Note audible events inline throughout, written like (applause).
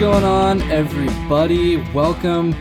going on, everybody? Welcome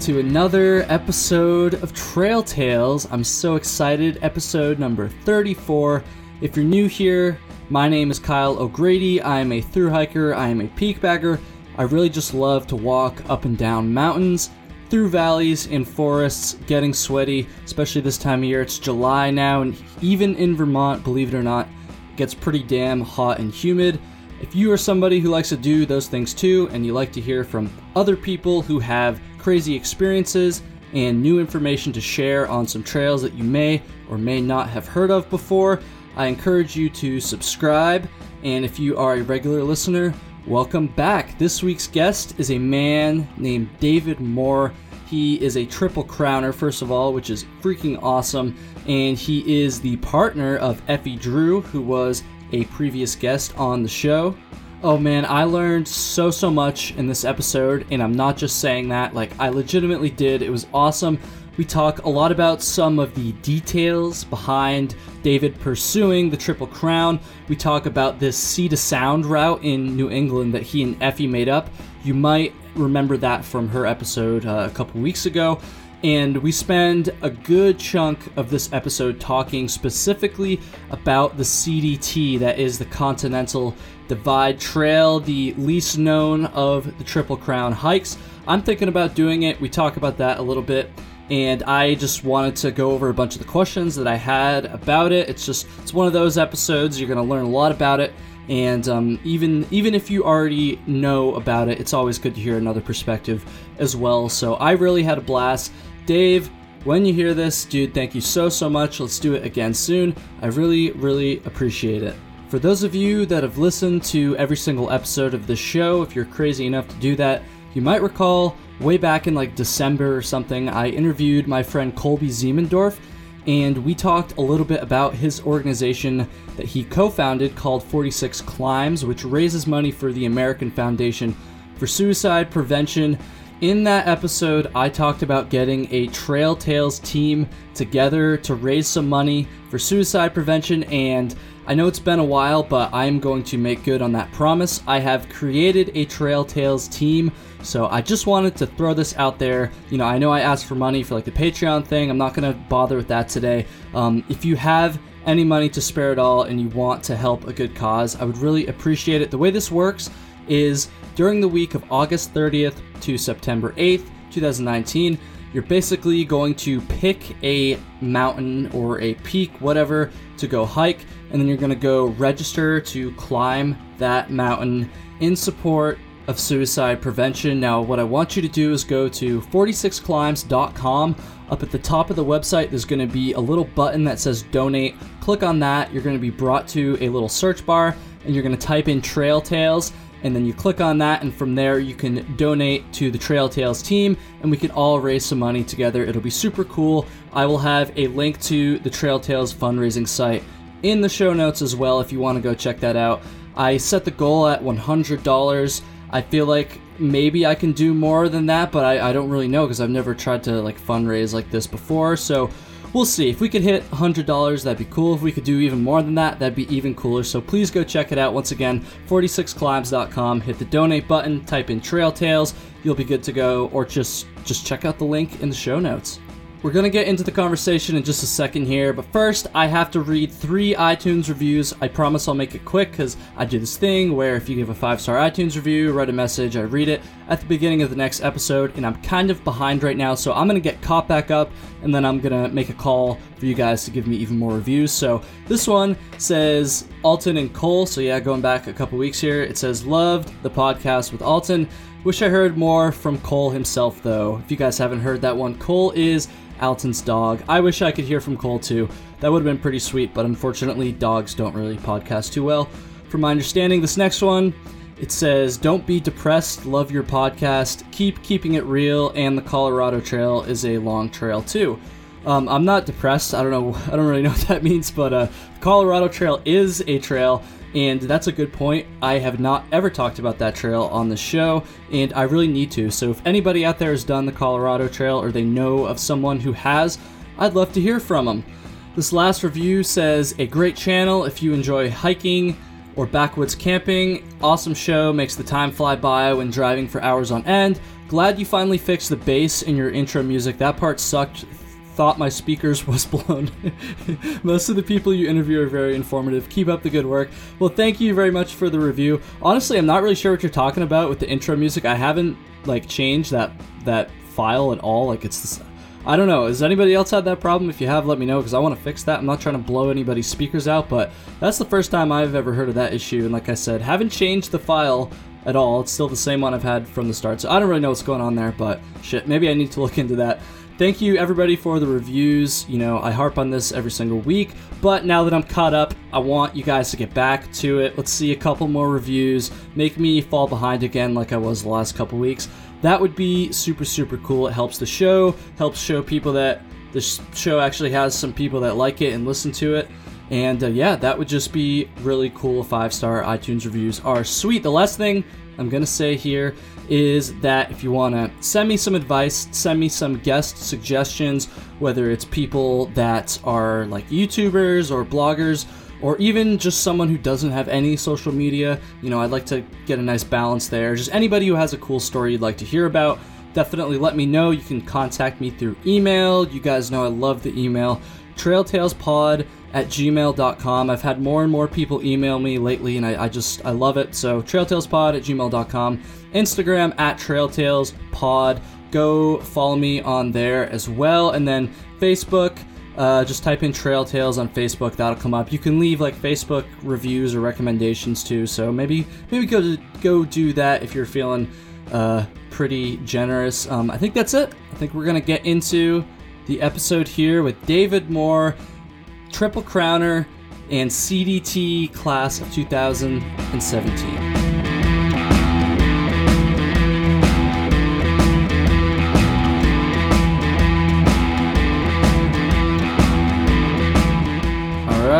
to another episode of Trail Tales. I'm so excited. Episode number 34. If you're new here, my name is Kyle O'Grady. I am a through hiker, I am a peak bagger. I really just love to walk up and down mountains, through valleys and forests, getting sweaty, especially this time of year. It's July now, and even in Vermont, believe it or not, it gets pretty damn hot and humid. If you are somebody who likes to do those things too, and you like to hear from other people who have crazy experiences and new information to share on some trails that you may or may not have heard of before, I encourage you to subscribe. And if you are a regular listener, welcome back. This week's guest is a man named David Moore. He is a triple crowner, first of all, which is freaking awesome. And he is the partner of Effie Drew, who was a previous guest on the show. Oh man, I learned so, so much in this episode, and I'm not just saying that, like, I legitimately did. It was awesome. We talk a lot about some of the details behind David pursuing the Triple Crown. We talk about this sea to sound route in New England that he and Effie made up. You might remember that from her episode uh, a couple weeks ago and we spend a good chunk of this episode talking specifically about the CDT, that is the Continental Divide Trail, the least known of the Triple Crown hikes. I'm thinking about doing it. We talk about that a little bit. And I just wanted to go over a bunch of the questions that I had about it. It's just, it's one of those episodes. You're going to learn a lot about it and um, even even if you already know about it, it's always good to hear another perspective as well. So I really had a blast. Dave, when you hear this, dude, thank you so, so much. Let's do it again soon. I really, really appreciate it. For those of you that have listened to every single episode of this show, if you're crazy enough to do that, you might recall way back in like December or something, I interviewed my friend Colby Ziemendorf, and we talked a little bit about his organization that he co founded called 46 Climbs, which raises money for the American Foundation for Suicide Prevention in that episode, I talked about getting a Trail Tales team together to raise some money for suicide prevention, and I know it's been a while, but I'm going to make good on that promise. I have created a Trail Tales team, so I just wanted to throw this out there. You know, I know I asked for money for like the Patreon thing, I'm not to bother with that today. Um, if you have any money to spare at all and you want to help a good cause, I would really appreciate it. The way this works is during the week of August 30th to September 8th, 2019. You're basically going to pick a mountain or a peak, whatever, to go hike, and then you're going to go register to climb that mountain in support of suicide prevention. Now, what I want you to do is go to 46climbs.com. Up at the top of the website, there's going to be a little button that says donate. Click on that. You're going to be brought to a little search bar, and you're going to type in Trail Tales and then you click on that and from there you can donate to the trail tales team and we can all raise some money together. It'll be super cool. I will have a link to the trail tales fundraising site in the show notes as well if you want to go check that out. I set the goal at $100 i feel like maybe i can do more than that but i, I don't really know because i've never tried to like fundraise like this before so we'll see. If we could hit $100, that'd be cool. If we could do even more than that, that'd be even cooler. So please go check it out. Once again, 46climbs.com. Hit the donate button, type in Trail Tales. You'll be good to go, or just just check out the link in the show notes. We're going to get into the conversation in just a second here, but first, I have to read three iTunes reviews. I promise I'll make it quick because I do this thing where if you give a five star iTunes review, write a message, I read it at the beginning of the next episode, and I'm kind of behind right now, so I'm going to get caught back up and then I'm going to make a call for you guys to give me even more reviews. So this one says Alton and Cole, so yeah, going back a couple weeks here, it says, Loved the podcast with Alton. Wish I heard more from Cole himself, though. If you guys haven't heard that one, Cole is Alton's dog. I wish I could hear from Cole too. That would have been pretty sweet, but unfortunately, dogs don't really podcast too well. From my understanding, this next one, it says, Don't be depressed, love your podcast, keep keeping it real, and the Colorado Trail is a long trail too. Um, I'm not depressed. I don't know. (laughs) I don't really know what that means, but uh, the Colorado Trail is a trail and that's a good point. I have not ever talked about that trail on the show, and I really need to. So if anybody out there has done the Colorado Trail or they know of someone who has, I'd love to hear from them. This last review says a great channel if you enjoy hiking, or Backwoods Camping. Awesome show, makes the time fly by when driving for hours on end. Glad you finally fixed the bass in your intro music. That part sucked. Thought my speakers (laughs) was blown. (laughs) Most of the people you interview are very informative. Keep up the good work. Well, thank you very much for the review. Honestly, I'm not really sure what you're talking about with the intro music. I haven't like changed that that file at all. Like it's this, I don't know. Has anybody else had that problem? If you have, let me know because I want to fix that. I'm not trying to blow anybody's speakers out, but that's the first time I've ever heard of that issue. And like I said, haven't changed the file at all. It's still the same one I've had from the start. So I don't really know what's going on there, but shit, maybe I need to look into that. Thank you everybody for the reviews. You know, I harp on this every single week, but now that I'm caught up, I want you guys to get back to it. Let's see a couple more reviews. Make me fall behind again like I was the last couple weeks that would be super super cool it helps the show helps show people that the show actually has some people that like it and listen to it and uh, yeah that would just be really cool five star itunes reviews are sweet the last thing i'm gonna say here is that if you want to send me some advice send me some guest suggestions whether it's people that are like youtubers or bloggers or even just someone who doesn't have any social media. You know, I'd like to get a nice balance there. Just anybody who has a cool story you'd like to hear about, definitely let me know. You can contact me through email. You guys know I love the email. Trailtalespod at gmail.com. I've had more and more people email me lately, and I, I just, I love it. So, trailtalespod at gmail.com. Instagram at trailtalespod. Go follow me on there as well. And then Facebook uh, just type in Trail Tales on Facebook. That'll come up. You can leave like Facebook reviews or recommendations too. So maybe maybe go to, go do that if you're feeling uh, pretty generous. Um, I think that's it. I think we're gonna get into the episode here with David Moore, Triple Crowner, and CDT class of 2017.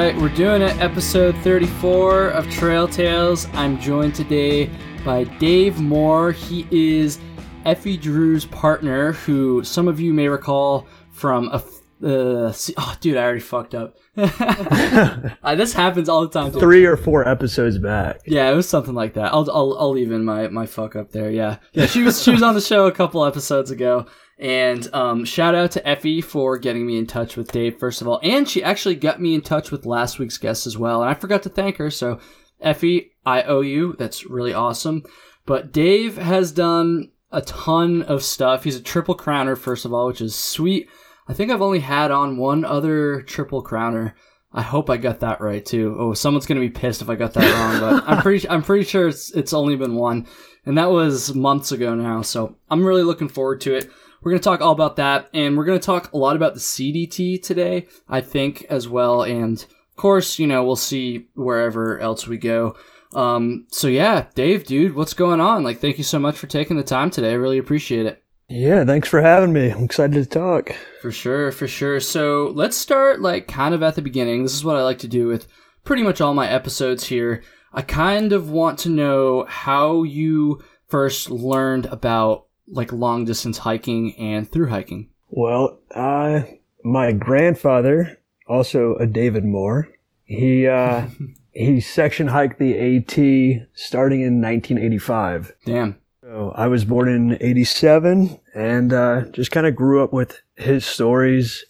right, we're doing it. Episode 34 of Trail Tales. I'm joined today by Dave Moore. He is Effie Drew's partner, who some of you may recall from a. Uh, oh, dude, I already fucked up. (laughs) uh, this happens all the time. Three or four episodes back. Yeah, it was something like that. I'll I'll, I'll leave in my, my fuck up there. Yeah, yeah. She was she was on the show a couple episodes ago. And um, shout out to Effie for getting me in touch with Dave, first of all. And she actually got me in touch with last week's guest as well. And I forgot to thank her. So, Effie, I owe you. That's really awesome. But Dave has done a ton of stuff. He's a triple crowner, first of all, which is sweet. I think I've only had on one other triple crowner. I hope I got that right too. Oh, someone's gonna be pissed if I got that wrong, but I'm pretty (laughs) I'm pretty sure it's it's only been one, and that was months ago now. So I'm really looking forward to it. We're going to talk all about that, and we're going to talk a lot about the CDT today, I think, as well. And of course, you know, we'll see wherever else we go. Um, so yeah, Dave, dude, what's going on? Like, thank you so much for taking the time today. I really appreciate it. Yeah, thanks for having me. I'm excited to talk. For sure, for sure. So let's start like kind of at the beginning. This is what I like to do with pretty much all my episodes here. I kind of want to know how you first learned about like long distance hiking and through hiking? Well, uh, my grandfather, also a David Moore, he uh, (laughs) he section hiked the AT starting in 1985. Damn. So I was born in 87 and uh, just kind of grew up with his stories.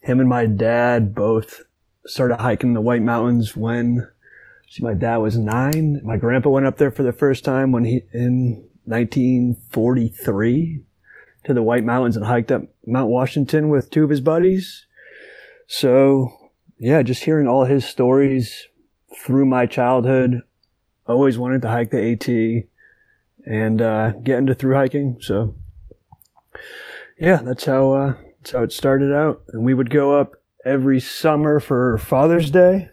Him and my dad both started hiking the White Mountains when see, my dad was nine. My grandpa went up there for the first time when he in 1943 to the White Mountains and hiked up Mount Washington with two of his buddies. So, yeah, just hearing all his stories through my childhood, always wanted to hike the AT and uh, get into through hiking. So, yeah, that's how uh, that's how it started out. And we would go up every summer for Father's Day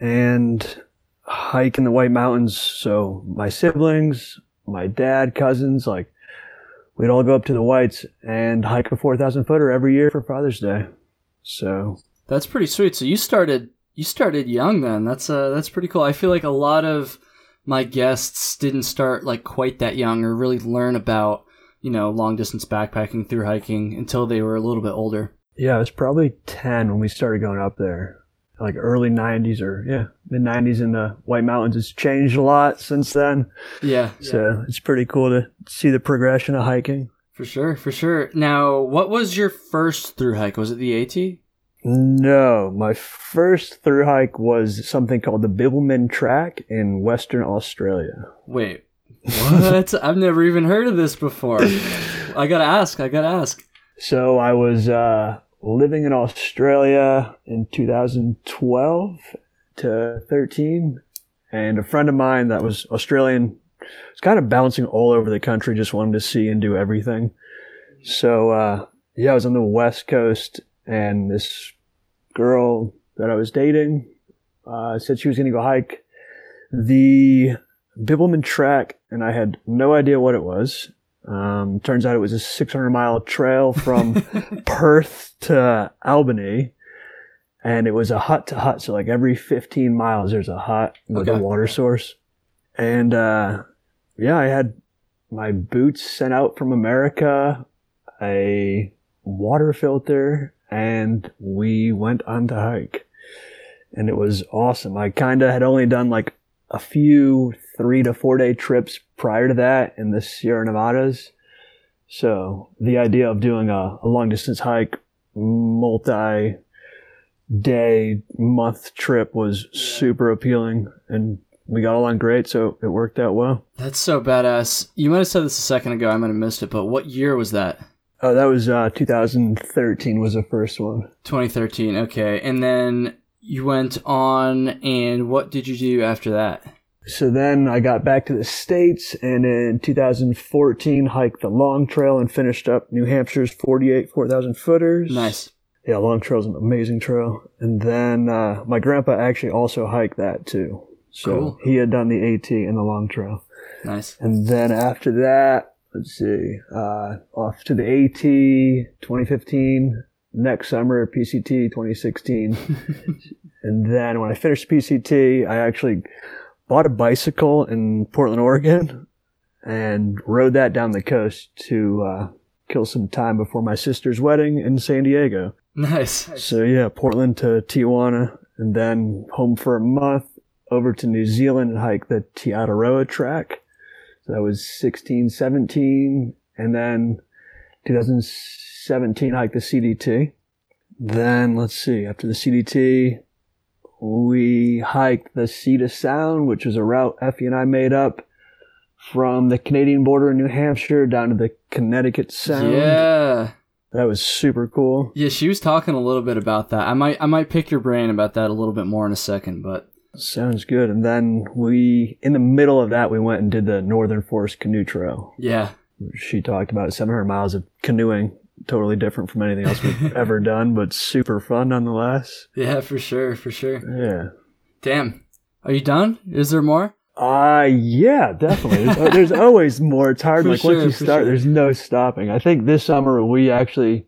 and hike in the White Mountains. So my siblings, my dad, cousins, like we'd all go up to the Whites and hike a 4,000 footer every year for Father's Day. So that's pretty sweet. So you started you started young then. That's uh that's pretty cool. I feel like a lot of my guests didn't start like quite that young or really learn about you know long distance backpacking through hiking until they were a little bit older. Yeah, it was probably ten when we started going up there. like early 90s or yeah mid 90s in the white mountains it's changed a lot since then Yeah, so it's pretty cool to see the progression of hiking for sure, for sure. Now, what was your first through hike? Was it the AT? no my first through hike was something called the Bibbulmun track in western australia Wait, what? I've never even heard of this before. I gotta ask. I gotta ask. so i was uh, living in australia in 2012 to 13 and a friend of mine that was australian was kind of bouncing all over the country just wanted to see and do everything so uh, yeah i was on the west coast and this girl that i was dating uh, said she was going to go hike the Bibbulmun track and i had no idea what it was. Um, turns out it was a 600 mile trail from (laughs) perth to albany and it was a hut to hut. So like every 15 miles there's a hut with Okay. a water source. And uh, yeah i had my boots sent out from america a water filter and we went on to hike. And it was awesome. I kind of had only done like a few three to four day trips prior to that in the sierra nevadas so the idea of doing a, a long distance hike multi day month trip was super appealing and we got along great so it worked out well That's so badass. You might have said this a second ago. I might have missed it, but what year was that? oh that was uh 2013 was the first one 2013. Okay, and then you went on, and what did you do after that? so then i got back to the states and in 2014 hiked the long trail and finished up new hampshire's 48 4000 footers Nice. yeah long trail's an amazing trail and then uh, my grandpa actually also hiked that too so Cool. he had done the at and the long trail Nice. And then after that, let's see, uh, off to the AT 2015, next summer PCT 2016. (laughs) and then when I finished PCT, I actually bought a bicycle in Portland, Oregon and rode that down the coast to, uh, kill some time before my sister's wedding in San Diego. Nice. So yeah, Portland to Tijuana and then home for a month over to New Zealand and hike the Te Araroa track. So that was 16, 17 and then 2017 hiked the CDT. Then let's see, after the CDT, we hiked the to Sound, which was a route Effie and I made up from the Canadian border in New Hampshire down to the Connecticut Sound. Yeah. That was super cool. Yeah, she was talking a little bit about that. I might I might pick your brain about that a little bit more in a second, but Sounds good. And then we, in the middle of that, we went and did the Northern Forest Canoe Trail. yeah. She talked about 700 miles of canoeing, totally different from anything else we've (laughs) ever done, but super fun nonetheless. Yeah, for sure, for sure. Yeah. Damn. Are you done? Is there more? Uh, yeah, definitely. There's, there's always more. It's hard. For like sure, once you start, sure. there's no stopping. I think this summer we actually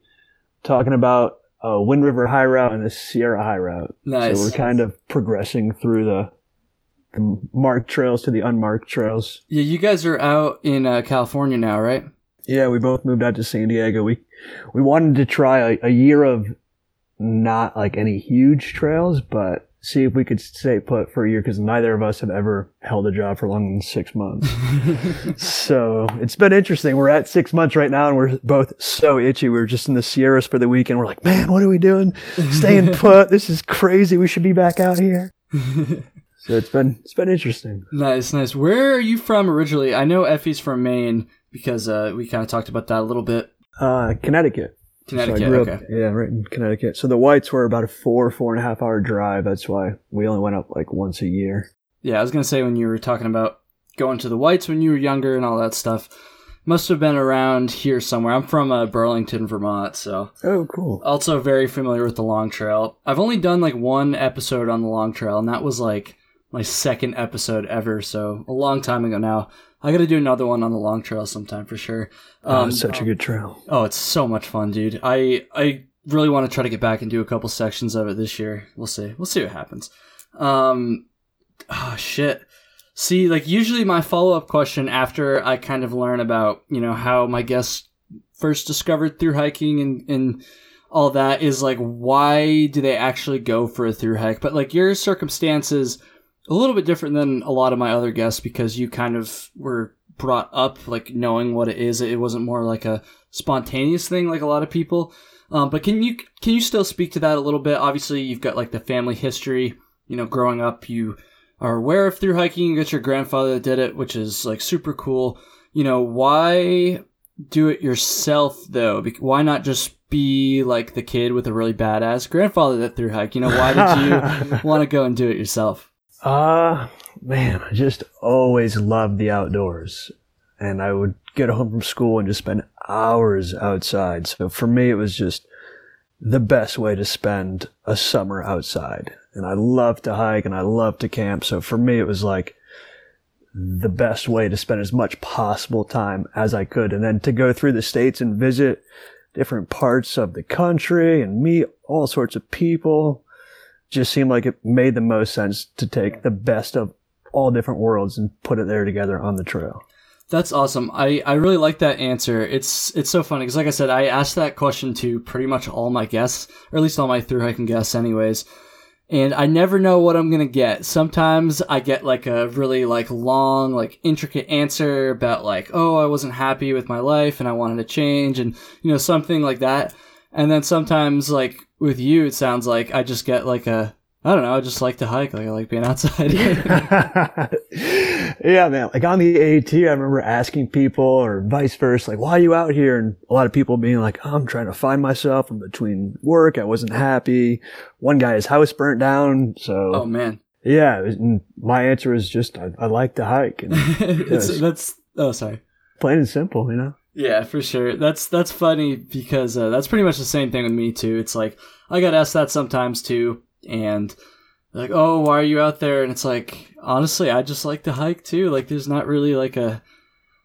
talking about uh, Wind River High Route and the Sierra High Route. Nice. So we're kind of progressing through the, the marked trails to the unmarked trails. Yeah, you guys are out in uh, California now, right? Yeah, we both moved out to San Diego. We we wanted to try a, a year of not like any huge trails, but see if we could stay put for a year because neither of us have ever held a job for longer than six months. (laughs) so it's been interesting. We're at six months right now, and we're both so itchy. We were just in the Sierras for the weekend. We're like, man, what are we doing? Staying (laughs) put. This is crazy. We should be back out here. (laughs) so it's been it's been interesting. Nice, nice. Where are you from originally? I know Effie's from Maine because uh, we kind of talked about that a little bit. Uh, Connecticut. Connecticut, So I grew okay. up, yeah, right in Connecticut. So the Whites were about a four, four and a half hour drive. That's why we only went up like once a year. Yeah, I was gonna say when you were talking about going to the Whites when you were younger and all that stuff, must have been around here somewhere. I'm from uh, Burlington, Vermont, so Oh, cool. also very familiar with the Long Trail. I've only done like one episode on the Long Trail, and that was like my second episode ever, so a long time ago now. I got to do another one on the Long Trail sometime for sure. Oh, Um, it's such a good trail. Oh, it's so much fun, dude. I I really want to try to get back and do a couple sections of it this year. We'll see. We'll see what happens. Um oh shit. See, like usually my follow-up question after I kind of learn about, you know, how my guests first discovered through hiking and and all that is like why do they actually go for a through hike? But like your circumstances a little bit different than a lot of my other guests because you kind of were brought up like knowing what it is. It wasn't more like a spontaneous thing like a lot of people. Um, but can you can you still speak to that a little bit? Obviously, you've got like the family history. You know, growing up, you are aware of through hiking. You got your grandfather that did it, which is like super cool. You know, why do it yourself though? Why not just be like the kid with a really badass grandfather that through hike? You know, why did you (laughs) want to go and do it yourself? Uh, man, I just always loved the outdoors. And I would get home from school and just spend hours outside. So for me, it was just the best way to spend a summer outside. And I love to hike and I love to camp. So for me, it was like the best way to spend as much possible time as I could. And then to go through the states and visit different parts of the country and meet all sorts of people just seemed like it made the most sense to take the best of all different worlds and put it there together on the trail. That's awesome. I, I really like that answer. It's it's so funny because, like I said, I asked that question to pretty much all my guests, or at least all my through hiking guests, anyways. And I never know what I'm gonna get. Sometimes I get like a really like long, like intricate answer about like, oh, I wasn't happy with my life and I wanted to change, and you know something like that. And then sometimes like with you, it sounds like I just get like a I don't know. I just like to hike. Like I like being outside. (laughs) yeah, man. Like on the AT, I remember asking people or vice versa, like, why are you out here? And a lot of people being like, oh, I'm trying to find myself in between work. I wasn't happy. One guy, his house burnt down. So. Oh man. Yeah. Was, my answer is just, I, I like to hike. And (laughs) it's, that's, oh, sorry. Plain and simple, you know? Yeah, for sure. That's, that's funny because, uh, that's pretty much the same thing with me too. It's like, I got asked that sometimes too and like, oh, why are you out there? And it's like, honestly, I just like to hike too. Like, there's not really like a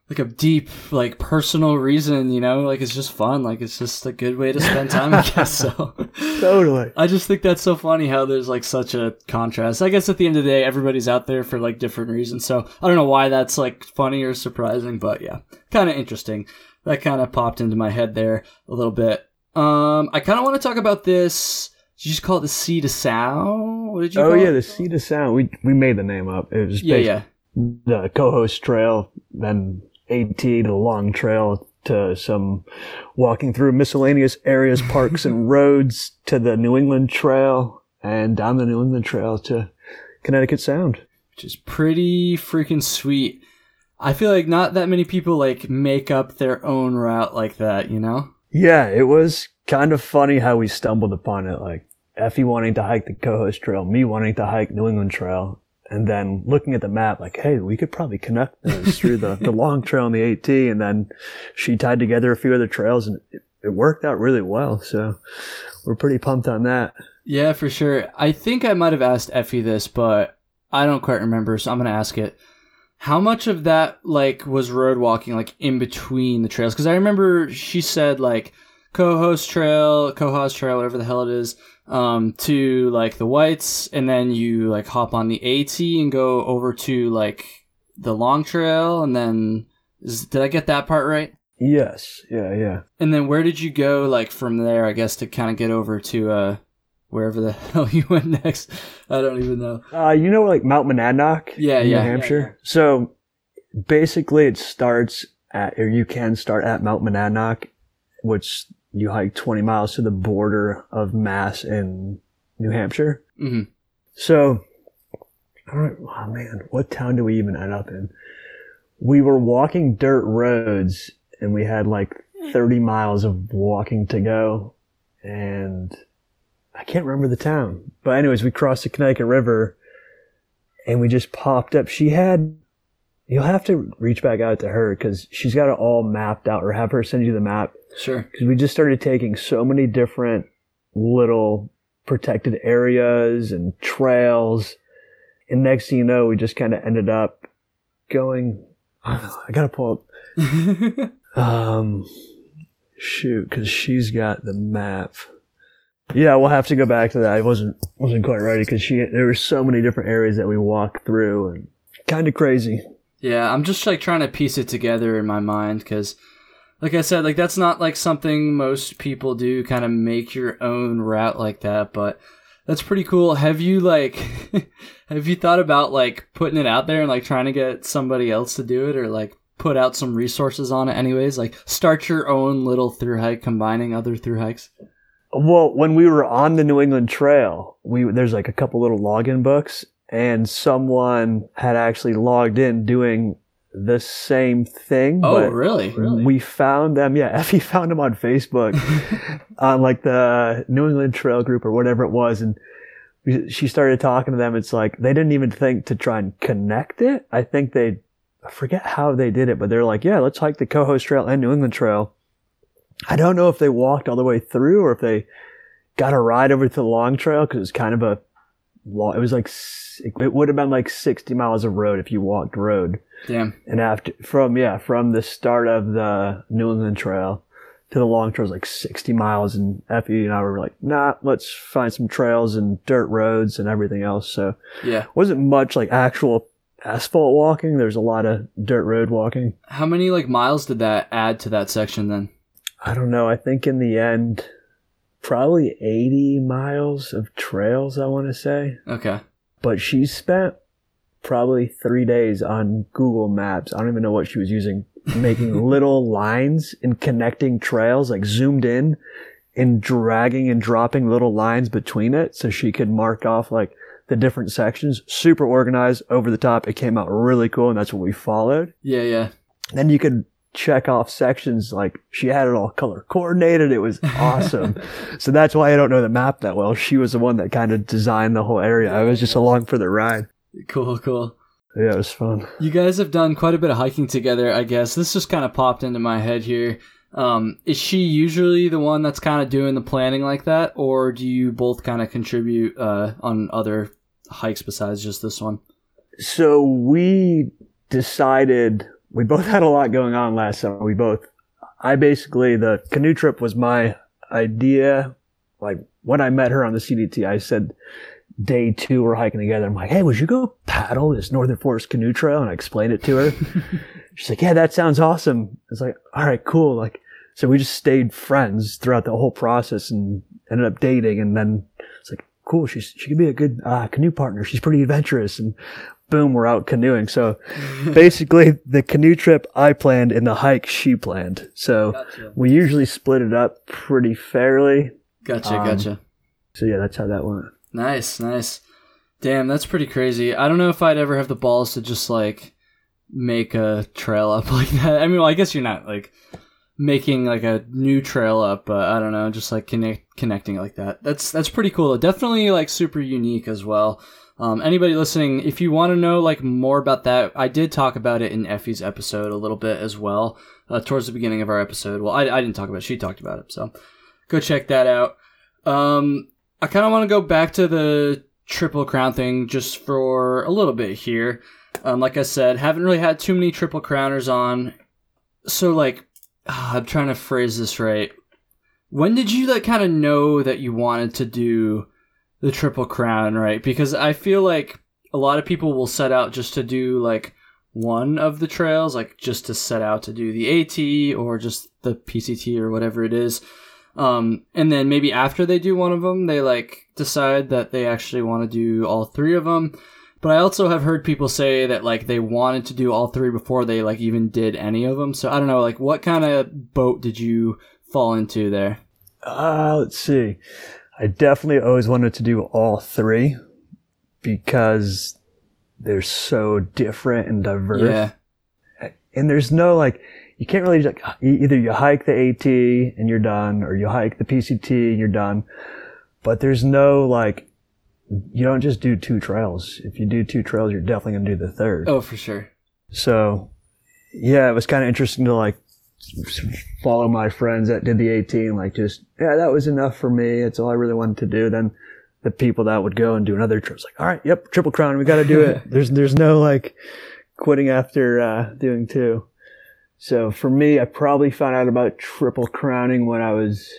like a deep, like personal reason, you know. Like, it's just fun. Like, it's just a good way to spend time, I guess. So, (laughs) totally. (laughs) I just think that's so funny how there's like such a contrast. I guess at the end of the day, everybody's out there for like different reasons. So, I don't know why that's like funny or surprising, but yeah, kind of interesting. That kind of popped into my head there a little bit. Um, I kind of want to talk about this did you just call it the Sea to Sound? What did you? Oh yeah, it? the Sea to Sound. We we made the name up. It was yeah, yeah. the Cohos Trail, then AT to the Long Trail to some walking through miscellaneous areas, parks and (laughs) roads to the New England Trail and down the New England Trail to Connecticut Sound, which is pretty freaking sweet. I feel like not that many people like make up their own route like that, you know? Yeah, it was kind of funny how we stumbled upon it. Like Effie wanting to hike the Cohos Trail, me wanting to hike New England Trail, and then looking at the map, like, hey, we could probably connect those through the, the long trail and the AT. And then she tied together a few other trails and it, it worked out really well. So we're pretty pumped on that. Yeah, for sure. I think I might have asked Effie this, but I don't quite remember. So I'm going to ask it. How much of that like was road walking like in between the trails? Because I remember she said like Cohos Trail, Cohos Trail, whatever the hell it is, um, to like the Whites, and then you like hop on the AT and go over to like the Long Trail, and then is, did I get that part right? Yes. Yeah. Yeah. And then where did you go like from there? I guess to kind of get over to uh wherever the (laughs) hell you went next. I don't even know. Uh, you know, like Mount Monadnock, yeah, New yeah, Hampshire. yeah, yeah. So basically, it starts at, or you can start at Mount Monadnock, which you hike 20 miles to the border of Mass and New Hampshire. Mm-hmm. So, all right, oh man, what town do we even end up in? We were walking dirt roads and we had like 30 miles of walking to go. And I can't remember the town. But anyways, we crossed the Connecticut River and we just popped up. She had, you'll have to reach back out to her because she's got it all mapped out or have her send you the map Sure. because we just started taking so many different little protected areas and trails. And next thing you know, we just kind of ended up going. I gotta pull up. (laughs) Um, shoot, because she's got the map. Yeah, we'll have to go back to that. I wasn't wasn't quite ready because she there were so many different areas that we walked through and kind of crazy. Yeah, I'm just like trying to piece it together in my mind because like I said, like that's not like something most people do, kind of make your own route like that, but that's pretty cool. Have you like (laughs) have you thought about like putting it out there and like trying to get somebody else to do it or like put out some resources on it anyways? Like start your own little through hike combining other through hikes? Well, when we were on the New England Trail, we there's like a couple little login books and someone had actually logged in doing the same thing. Oh, really? really? We found them. Yeah, (laughs) Effie found them on Facebook, (laughs) on like the New England Trail group or whatever it was, and we, she started talking to them. It's like they didn't even think to try and connect it. I think they, I forget how they did it, but they're like, yeah, let's hike the Cohos Trail and New England Trail. I don't know if they walked all the way through or if they got a ride over to the Long Trail because it's kind of a long. It was like it would have been like 60 miles of road if you walked road. Damn. And after from yeah from the start of the New England Trail to the long trail is like 60 miles, and Effie and I were like, nah, let's find some trails and dirt roads and everything else. So yeah, wasn't much like actual asphalt walking. There's a lot of dirt road walking. How many like miles did that add to that section then? I don't know. I think in the end, probably 80 miles of trails. I want to say. Okay. But she spent probably three days on Google Maps. I don't even know what she was using, making (laughs) little lines and connecting trails, like zoomed in and dragging and dropping little lines between it so she could mark off like the different sections. Super organized, over the top. It came out really cool, and that's what we followed. Yeah, yeah. Then you could check off sections like she had it all color coordinated. It was awesome. (laughs) so that's why I don't know the map that well. She was the one that kind of designed the whole area. I was just along for the ride. Cool, cool. Yeah, it was fun. You guys have done quite a bit of hiking together, I guess. This just kind of popped into my head here. Um, is she usually the one that's kind of doing the planning like that, or do you both kind of contribute uh, on other hikes besides just this one? So we decided we both (laughs) had a lot going on last summer. We both, I basically, the canoe trip was my idea. Like when I met her on the CDT, I said, day two, we're hiking together. I'm like, hey, would you go paddle this Northern Forest canoe trail? And I explained it to her. (laughs) She's like, yeah, that sounds awesome. It's like, all right, cool. Like, so we just stayed friends throughout the whole process and ended up dating. And then it's like, cool. She's, she could be a good uh, canoe partner. She's pretty adventurous. And boom, we're out canoeing. So (laughs) basically the canoe trip I planned and the hike she planned. So gotcha. we usually split it up pretty fairly. Gotcha, um, gotcha. So yeah, that's how that went. Nice, nice. Damn, that's pretty crazy. I don't know if I'd ever have the balls to just like make a trail up (laughs) like that. I mean, well, I guess you're not like making like a new trail up, but I don't know, just like connect connecting like that. That's that's pretty cool. Definitely like super unique as well. Um, anybody listening, if you want to know like more about that, I did talk about it in Effie's episode a little bit as well, uh, towards the beginning of our episode. Well, I, I didn't talk about it; she talked about it, so go check that out. Um, I kind of want to go back to the triple crown thing just for a little bit here. Um, like I said, haven't really had too many triple crowners on. So like, uh, I'm trying to phrase this right. When did you like kind of know that you wanted to do the triple crown, right? Because I feel like a lot of people will set out just to do like one of the trails, like just to set out to do the AT or just the PCT or whatever it is. Um, and then maybe after they do one of them, they like decide that they actually want to do all three of them. But I also have heard people say that like they wanted to do all three before they like even did any of them. So I don't know, like what kind of boat did you fall into there? Uh, let's see. I definitely always wanted to do all three because they're so different and diverse. Yeah. And there's no like, you can't really like either you hike the AT and you're done, or you hike the PCT and you're done. But there's no like, you don't just do two trails. If you do two trails, you're definitely gonna do the third. Oh, for sure. So, yeah, it was kind of interesting to like follow my friends that did the AT, like just, yeah, that was enough for me. It's all I really wanted to do. Then the people that would go and do another trip, was like, all right, yep, triple crown, we got to do it. (laughs) there's, there's no like quitting after, uh, doing two. So for me, I probably found out about triple crowning when I was,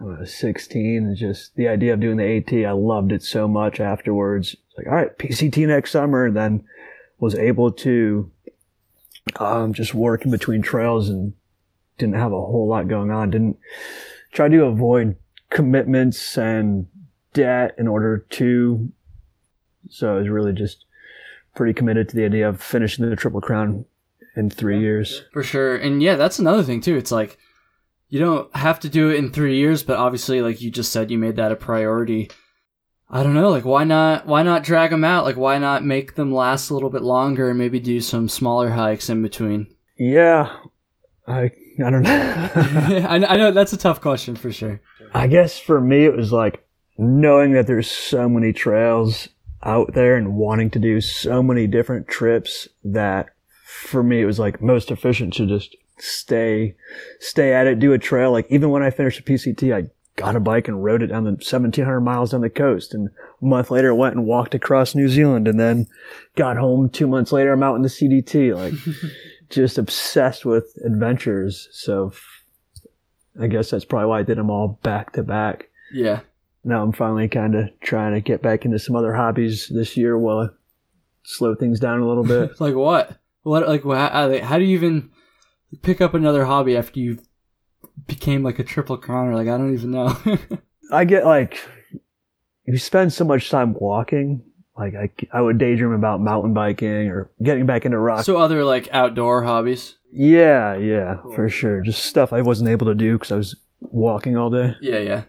I was 16 and just the idea of doing the AT, I loved it so much afterwards. Like, all right, PCT next summer. And then was able to um, just work in between trails and didn't have a whole lot going on. Didn't try to avoid commitments and debt in order to. So I was really just pretty committed to the idea of finishing the Triple Crown in three years. For sure. And yeah, that's another thing too. It's like you don't have to do it in three years, but obviously, like you just said, you made that a priority. I don't know, like why not why not drag them out? Like why not make them last a little bit longer and maybe do some smaller hikes in between? Yeah. I I don't know. (laughs) I, I know that's a tough question for sure. I guess for me it was like knowing that there's so many trails out there and wanting to do so many different trips that for me it was like most efficient to just stay stay at it, do a trail. Like even when I finished the PCT, I got a bike and rode it down the 1700 miles down the coast. And a month later, went and walked across New Zealand and then got home two months later. I'm out in the CDT, like (laughs) just obsessed with adventures. So I guess that's probably why I did them all back to back. Yeah. Now I'm finally kind of trying to get back into some other hobbies this year while I slow things down a little bit. (laughs) like what? What, like, how, how do you even pick up another hobby after you became like a triple crowner? Like I don't even know. (laughs) I get like you spend so much time walking, like I, I would daydream about mountain biking or getting back into rock. So other like outdoor hobbies. Yeah, yeah, cool. for sure. Just stuff I wasn't able to do because I was walking all day. Yeah, yeah.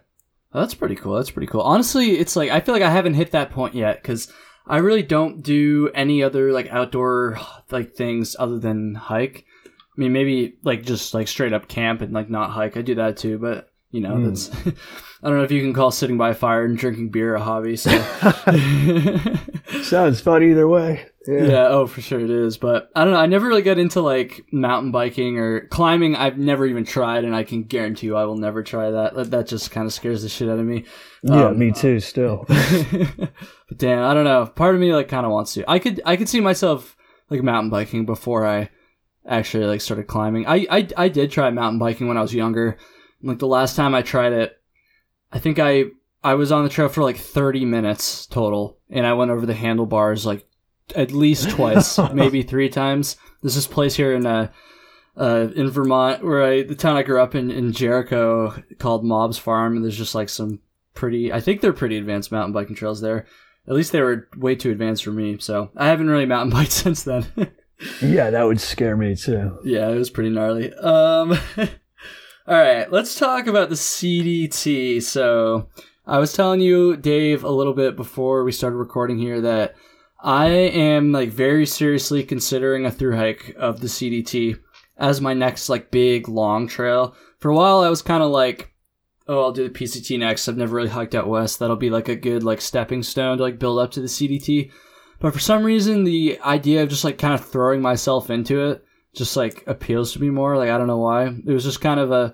Oh, that's pretty cool. That's pretty cool. Honestly, it's like I feel like I haven't hit that point yet because I really don't do any other like outdoor like things other than hike. I mean, maybe like just like straight up camp and like not hike. I do that too, but you know, mm. that's (laughs) I don't know if you can call sitting by a fire and drinking beer a hobby. So (laughs) sounds fun either way. Yeah. yeah. oh, for sure it is. But I don't know. I never really got into like mountain biking or climbing. I've never even tried, and I can guarantee you I will never try that. That, just kind of scares the shit out of me. Yeah, um, me too. Still. (laughs) but damn, I don't know. Part of me like kind of wants to. I could I could see myself like mountain biking before I actually like started climbing. I, I I did try mountain biking when I was younger. Like the last time I tried it, I think I I was on the trail for like 30 minutes total, and I went over the handlebars like at least twice, (laughs) maybe three times. There's this place here in uh, uh in Vermont where I the town I grew up in in Jericho called Mobbs Farm, and there's just like some pretty. I think they're pretty advanced mountain biking trails there. At least they were way too advanced for me, so I haven't really mountain (laughs) biked since then. yeah, that would scare me too. Yeah, it was pretty gnarly. Um, (laughs) all right, let's talk about the CDT. So, I was telling you, Dave, a little bit before we started recording here that I am like very seriously considering a through hike of the CDT as my next like big long trail. For a while, I was kind of like, oh, I'll do the PCT next. I've never really hiked out west. That'll be like a good like stepping stone to like build up to the CDT. But for some reason, the idea of just like kind of throwing myself into it just like appeals to me more. Like I don't know why. It was just kind of a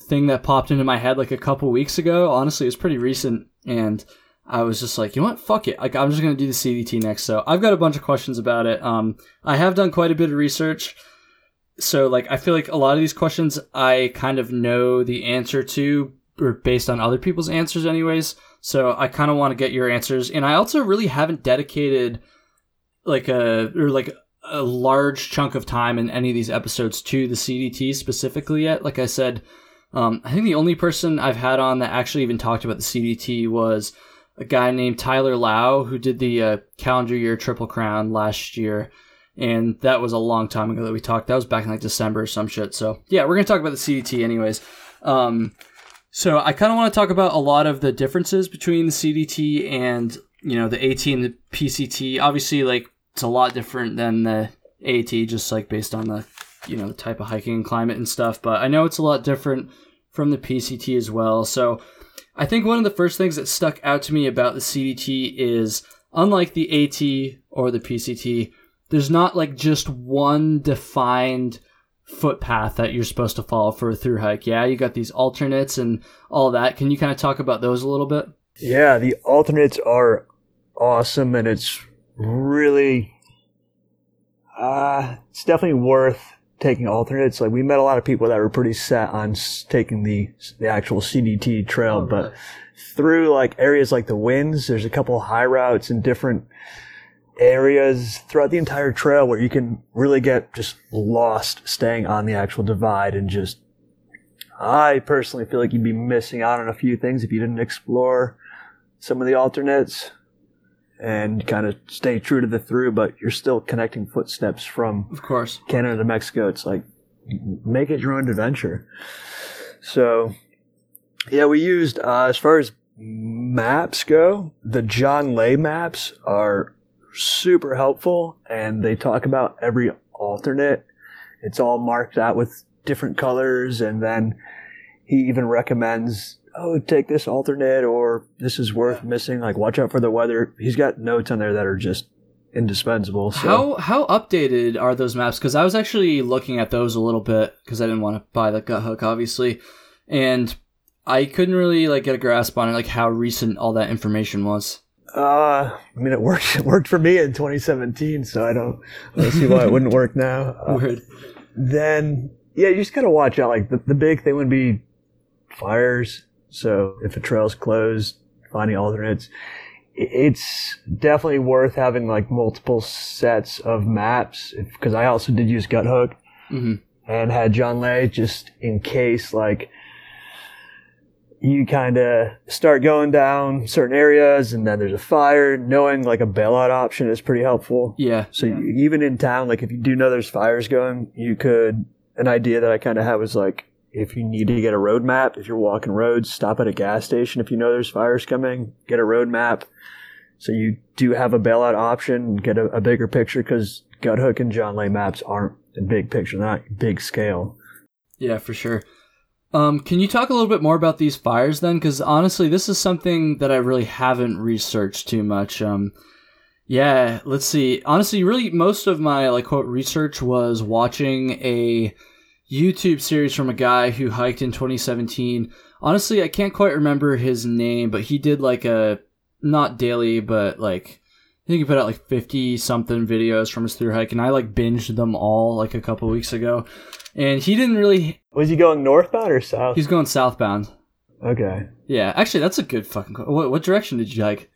thing that popped into my head like a couple weeks ago. Honestly, it's pretty recent, and I was just like, you know what, fuck it. Like I'm just gonna do the CDT next. So I've got a bunch of questions about it. Um, I have done quite a bit of research. So like I feel like a lot of these questions I kind of know the answer to, or based on other people's answers, anyways. So I kind of want to get your answers. And I also really haven't dedicated like a, or like a large chunk of time in any of these episodes to the CDT specifically yet. Like I said, um, I think the only person I've had on that actually even talked about the CDT was a guy named Tyler Lau who did the uh, calendar year Triple Crown last year. And that was a long time ago that we talked. That was back in like December or some shit. So yeah, we're going to talk about the CDT anyways. Um, so I kind of want to talk about a lot of the differences between the CDT and you know the AT and the PCT. Obviously, like it's a lot different than the AT, just like based on the you know the type of hiking and climate and stuff. But I know it's a lot different from the PCT as well. So I think one of the first things that stuck out to me about the CDT is unlike the AT or the PCT, there's not like just one defined footpath that you're supposed to follow for a through hike. Yeah, you got these alternates and all that. Can you kind of talk about those a little bit? Yeah, the alternates are awesome and it's really uh it's definitely worth taking alternates. Like we met a lot of people that were pretty set on taking the the actual CDT trail, oh, but through like areas like the winds, there's a couple high routes and different areas throughout the entire trail where you can really get just lost staying on the actual divide and just I personally feel like you'd be missing out on a few things if you didn't explore some of the alternates and kind of stay true to the through, but you're still connecting footsteps from Of course. Canada to Mexico. It's like make it your own adventure. So, yeah, we used uh, as far as maps go, the Jon Ley maps are super helpful, and they talk about every alternate. It's all marked out with different colors, and then he even recommends, oh, take this alternate, or this is worth missing. Like, watch out for the weather. He's got notes on there that are just indispensable. So. How how updated are those maps? Because I was actually looking at those a little bit because I didn't want to buy the Guthook, obviously, and I couldn't really like get a grasp on it, like how recent all that information was. Uh, I mean, it worked. (laughs) It worked for me in 2017, so I don't, I don't see why it wouldn't work now. (laughs) Uh, then, yeah, you just gotta watch out. Like the, the big thing would be fires. So if a trail's closed, finding alternates. It's definitely worth having like multiple sets of maps because I also did use Guthook hmm and had Jon Ley just in case like you kind of start going down certain areas and then there's a fire. Knowing like a bailout option is pretty helpful. Yeah. So you, even in town, like if you do know there's fires going, you could. An idea that I kind of had was like if you need to get a road map, if you're walking roads, stop at a gas station. If you know there's fires coming, get a road map. So you do have a bailout option, get a, a bigger picture because Guthook and Jon Ley maps aren't a big picture, not big scale. Yeah, for sure. Um, can you talk a little bit more about these fires then? Because honestly, this is something that I really haven't researched too much. Um, yeah, let's see. Honestly, really, most of my like quote research was watching a YouTube series from a guy who hiked in 2017. Honestly, I can't quite remember his name, but he did like a not daily, but like I think he put out like 50 something videos from his through hike, and I like binged them all like a couple weeks ago. And he didn't really. Was he going northbound or south? He's going southbound. okay. Yeah, actually, that's a good fucking. What, what direction did you hike?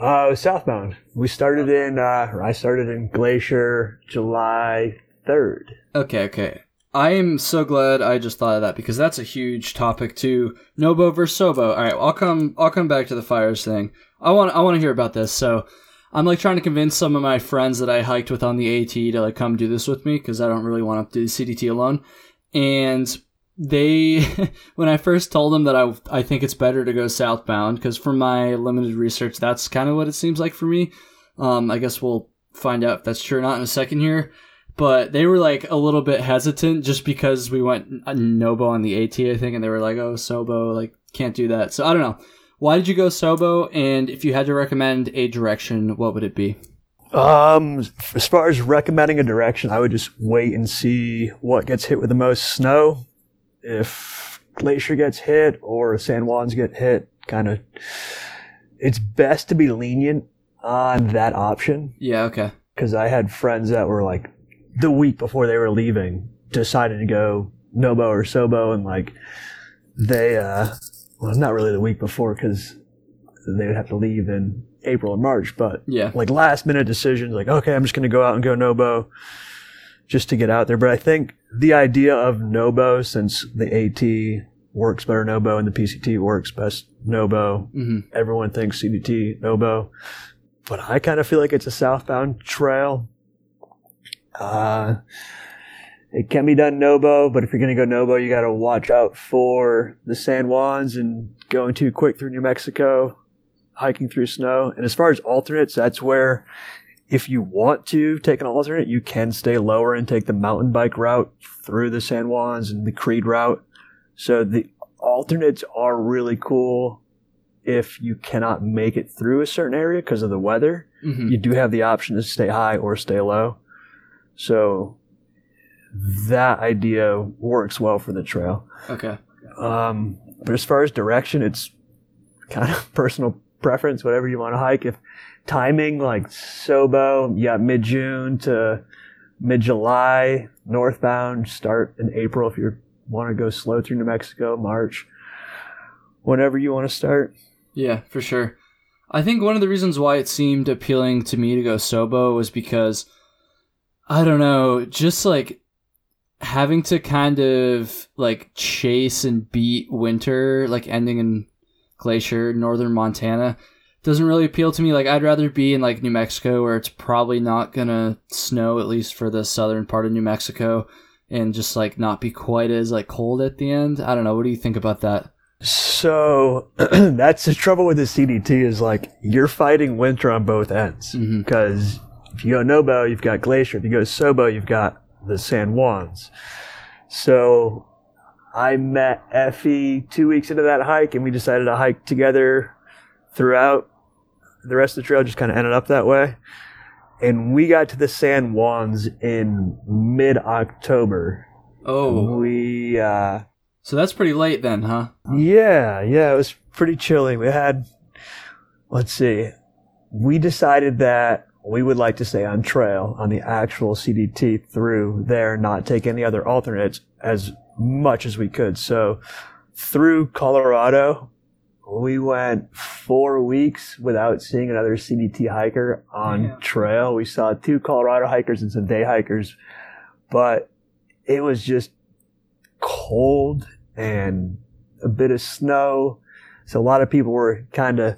Uh, southbound. We started in, uh, or I started in Glacier July 3rd. Okay, okay. I am so glad I just thought of that because that's a huge topic too. Nobo versus Sobo. All right, I'll come. I'll come back to the fires thing. I want. I want to hear about this. So, I'm like trying to convince some of my friends that I hiked with on the AT to like come do this with me because I don't really want to do the CDT alone. And they, (laughs) when I first told them that I, I think it's better to go southbound because from my limited research, that's kind of what it seems like for me. Um, I guess we'll find out if that's true or not in a second here but they were like a little bit hesitant just because we went uh, Nobo on the AT, I think, and they were like, "Oh, Sobo, like can't do that." So I don't know. Why did you go Sobo? And if you had to recommend a direction, what would it be? Um, as far as recommending a direction, I would just wait and see what gets hit with the most snow. If Glacier gets hit or San Juans get hit, kind of, it's best to be lenient on that option. Yeah, okay. because I had friends that were like the week before they were leaving decided to go Nobo or Sobo and like they uh well not really the week before because they would have to leave in April or March but Yeah. like last minute decisions like okay I'm just gonna go out and go Nobo just to get out there but I think the idea of Nobo since the AT works better Nobo and the PCT works best Nobo hmm everyone thinks CDT, Nobo, but I kind of feel like it's a southbound trail. Uh, it can be done Nobo, but if you're going to go Nobo, you got to watch out for the San Juans and going too quick through New Mexico, hiking through snow. And as far as alternates, that's where if you want to take an alternate, you can stay lower and take the mountain bike route through the San Juans and the Creede route. So the alternates are really cool if you cannot make it through a certain area because of the weather, hmm you do have the option to stay high or stay low. So that idea works well for the trail. Okay. Um, but as far as direction, it's kind of (laughs) personal preference, whatever you want to hike. If timing, like Sobo, yeah, mid June to mid July, northbound, start in April if you want to go slow through New Mexico, March, whenever you want to start. Yeah, for sure. I think one of the reasons why it seemed appealing to me to go Sobo was because I don't know, just like having to kind of like chase and beat winter, like ending in Glacier, northern Montana, doesn't really appeal to me. Like I'd rather be in like New Mexico where it's probably not gonna snow at least for the southern part of New Mexico and just like not be quite as like cold at the end. I don't know. What do you think about that? So (clears throat) that's the trouble with the CDT is like you're fighting winter on both ends mm-hmm. because if you go Nobo, you've got Glacier. If you go Sobo, you've got the San Juans. So I met Effie two weeks into that hike, and we decided to hike together throughout. The rest of the trail just kind of ended up that way. And we got to the San Juans in mid October. Oh, We, uh, so that's pretty late then, huh? yeah, yeah, it was pretty chilly. We had, let's see, we decided that we would like to stay on trail on the actual CDT through there, not take any other alternates as much as we could. So through Colorado, we went four weeks without seeing another CDT hiker on Damn. trail. We saw two Colorado hikers and some day hikers, but it was just cold and a bit of snow. So a lot of people were kind of,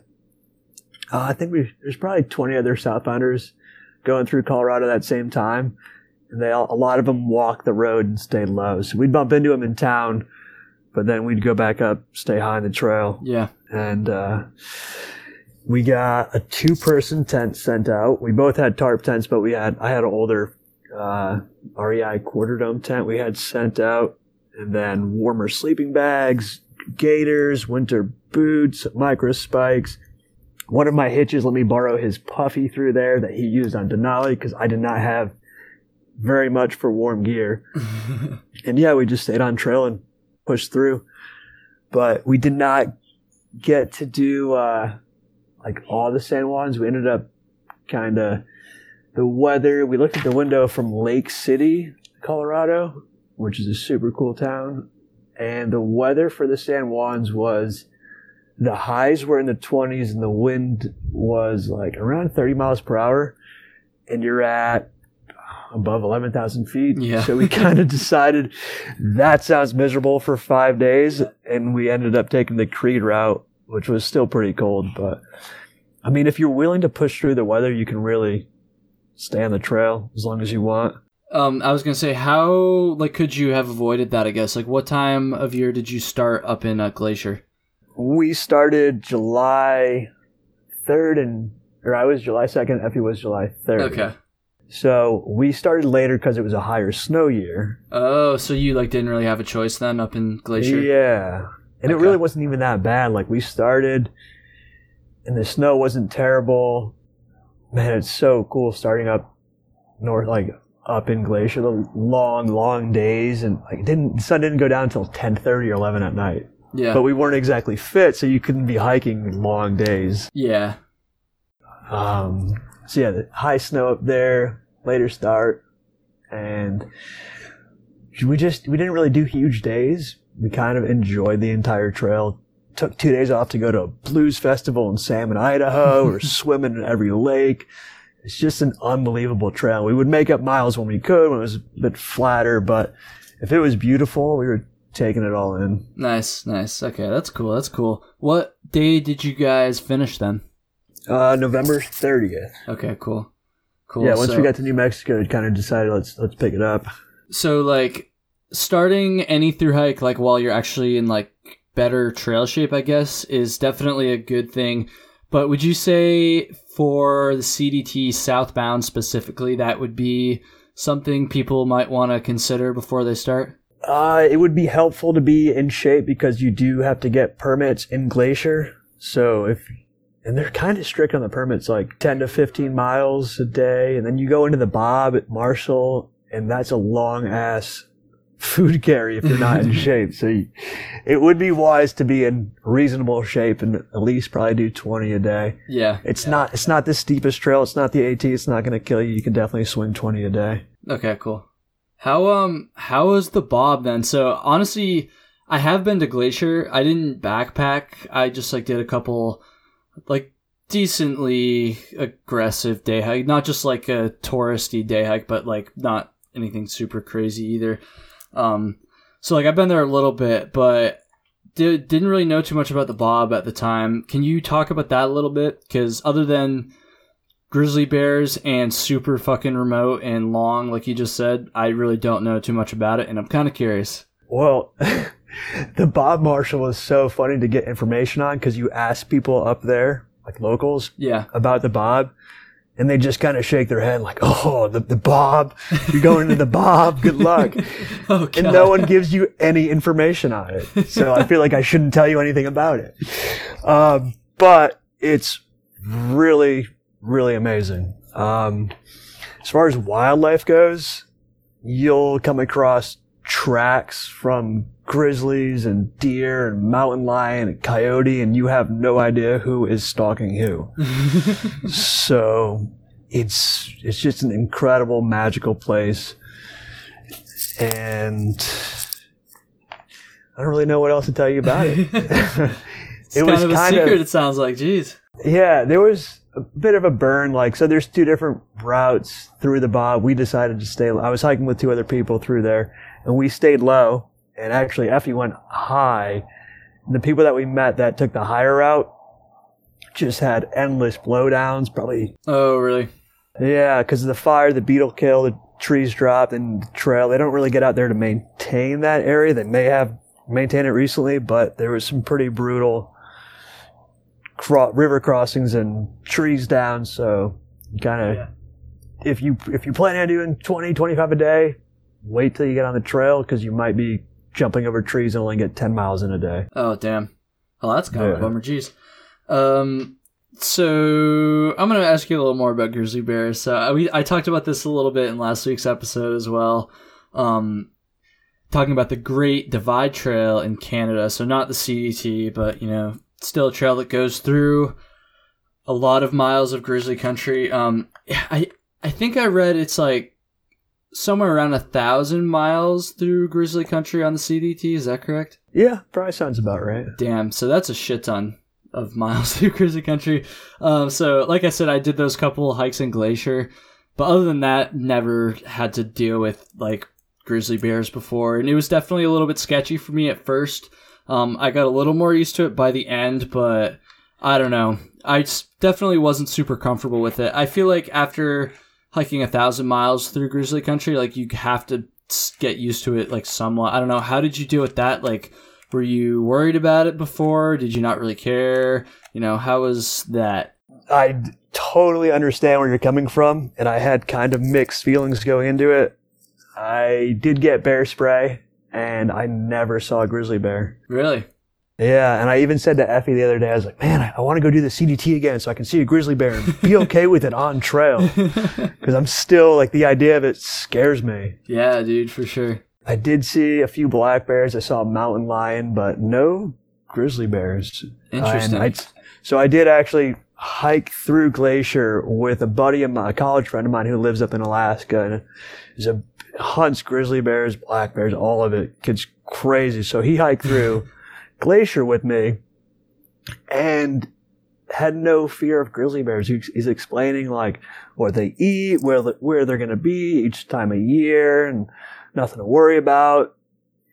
uh, I think we, there's probably 20 other Southbounders going through Colorado that same time. And they all, a lot of them walk the road and stay low. So we'd bump into them in town, but then we'd go back up, stay high in the trail. Yeah. And, uh, we got a two person tent sent out. We both had tarp tents, but we had, I had an older, uh, REI quarter dome tent we had sent out and then warmer sleeping bags, gaiters, winter boots, micro spikes. One of my hitches let me borrow his puffy through there that he used on Denali because I did not have very much for warm gear. (laughs) and yeah, we just stayed on trail and pushed through. But we did not get to do uh, like all the San Juans. We ended up kind of the weather. We looked at the window from Lake City, Colorado, which is a super cool town, and the weather for the San Juans was the highs were in the 20s and the wind was like around 30 miles per hour, and you're at above 11,000 feet. Yeah. So we kind of (laughs) decided that sounds miserable for five days, and we ended up taking the Creede route, which was still pretty cold. But I mean, if you're willing to push through the weather, you can really stay on the trail as long as you want. Um, I was gonna say, how like could you have avoided that? I guess like what time of year did you start up in uh, Glacier? We started July 3rd, and or I was July 2nd. Effie was July 3rd. Okay. So we started later because it was a higher snow year. Oh, so you like didn't really have a choice then up in Glacier? Yeah. And it really wasn't even that bad. Like we started and the snow wasn't terrible. Man, it's so cool starting up north, like up in Glacier, the long, long days. And like didn't, the sun didn't go down until 1030 or 11 at night. Yeah. But we weren't exactly fit, so you couldn't be hiking long days. yeah. Um, so yeah, the high snow up there, later start, and we just we didn't really do huge days. We kind of enjoyed the entire trail. Took two days off to go to a blues festival in Salmon, Idaho, (laughs) or swimming in every lake. It's just an unbelievable trail. We would make up miles when we could, when it was a bit flatter, but if it was beautiful, we were taking it all in. Nice, nice. Okay, that's cool. That's cool. What day did you guys finish then? Uh, November 30th. Okay, cool. Cool. Yeah, once so, we got to New Mexico, we kind of decided let's let's pick it up. so like starting any through hike like while you're actually in like better trail shape, I guess, is definitely a good thing. But would you say for the CDT southbound specifically, that would be something people might want to consider before they start? Uh, it would be helpful to be in shape because you do have to get permits in Glacier. So if, and they're kind of strict on the permits, like 10 to 15 miles a day. And then you go into the Bob at Marshall, and that's a long ass (laughs) food carry if you're not in (laughs) shape. So you, it would be wise to be in reasonable shape and at least probably do 20 a day. Yeah. It's not, it's not the steepest trail. It's not the AT. It's not going to kill you. You can definitely swing 20 a day. Okay, cool. How um how was the bob then? So honestly, I have been to Glacier. I didn't backpack. I just like did a couple like decently aggressive day hike. Not just like a touristy day hike, but like not anything super crazy either. Um, so like I've been there a little bit, but did, didn't really know too much about the Bob at the time. Can you talk about that a little bit? Because other than grizzly bears and super fucking remote and long, like you just said, I really don't know too much about it, and I'm kind of curious. Well, (laughs) the Bob Marshall was so funny to get information on because you ask people up there, like locals, Yeah. about the Bob, and they just kind of shake their head like, "Oh, the the Bob, you're going to the Bob. Good luck." (laughs) Oh, and no one gives you any information on it. So I feel like I shouldn't tell you anything about it. Um, but it's really, really amazing. Um, as far as wildlife goes, you'll come across tracks from grizzlies and deer and mountain lion and coyote, and you have no idea who is stalking who. (laughs) so it's it's just an incredible, magical place and I don't really know what else to tell you about it. (laughs) It's (laughs) kind of a secret. it sounds like. Jeez. yeah, there was a bit of a burn. Like, so there's two different routes through the Bob. We decided to stay. I was hiking with two other people through there, and we stayed low. And actually, Effie went high. And the people that we met that took the higher route just had endless blowdowns. Probably, Oh, really? yeah, because of the fire, the beetle kill, the trees dropped, and the trail. They don't really get out there to maintain that area. They may have maintained it recently, but there was some pretty brutal cro- river crossings and trees down. So, kind of, if you if you plan on doing 20, 25 a day, wait till you get on the trail because you might be jumping over trees and only get 10 miles in a day. Oh, damn. Oh, that's kind of a Yeah. bummer. Jeez. Um, so I'm gonna ask you a little more about grizzly bears. So I, we I talked about this a little bit in last week's episode as well. Um, talking about the Great Divide Trail in Canada. So not the CDT, but you know, still a trail that goes through a lot of miles of grizzly country. Um, I I think I read it's like somewhere around a thousand miles through grizzly country on the CDT. Is that correct? Yeah, probably sounds about right. Damn, so that's a shit ton of (laughs) miles through grizzly country. Um, so like I said, I did those couple hikes in Glacier, but other than that, never had to deal with like grizzly bears before, and it was definitely a little bit sketchy for me at first. Um, I got a little more used to it by the end, but I don't know. I definitely wasn't super comfortable with it. I feel like after hiking a thousand miles through grizzly country, like you have to get used to it, like somewhat. I don't know. How did you deal with that? Like, were you worried about it before? Did you not really care? You know, how was that? I totally understand where you're coming from, and I had kind of mixed feelings going into it. I did get bear spray, and I never saw a grizzly bear. Really? Yeah, and I even said to Effie the other day, I was like, man, I, I want to go do the CDT again so I can see a grizzly bear and be (laughs) okay with it on trail. (laughs) Because I'm still, like, the idea of it scares me. yeah, dude, for sure. I did see a few black bears. I saw a mountain lion, but no grizzly bears. Interesting. I, so I did actually hike through Glacier with a buddy of mine, a college friend of mine who lives up in Alaska, and is a hunts grizzly bears, black bears, all of it. Kid's crazy. So he hiked (laughs) through Glacier with me, and had no fear of grizzly bears. He's explaining like what they eat, where the, where they're going to be each time of year, and nothing to worry about.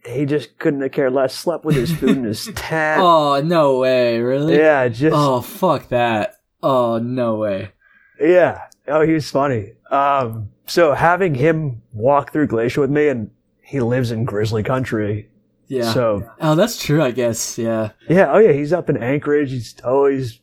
He just couldn't have cared less. Slept with his food in his (laughs) tent. Oh, no way. Really? Yeah, just Oh, fuck that. Oh, no way. yeah. Oh, he was funny. Um, so having him walk through Glacier with me, and he lives in grizzly country. Yeah. So oh, that's true, I guess. Yeah. yeah, oh yeah, he's up in Anchorage. He's always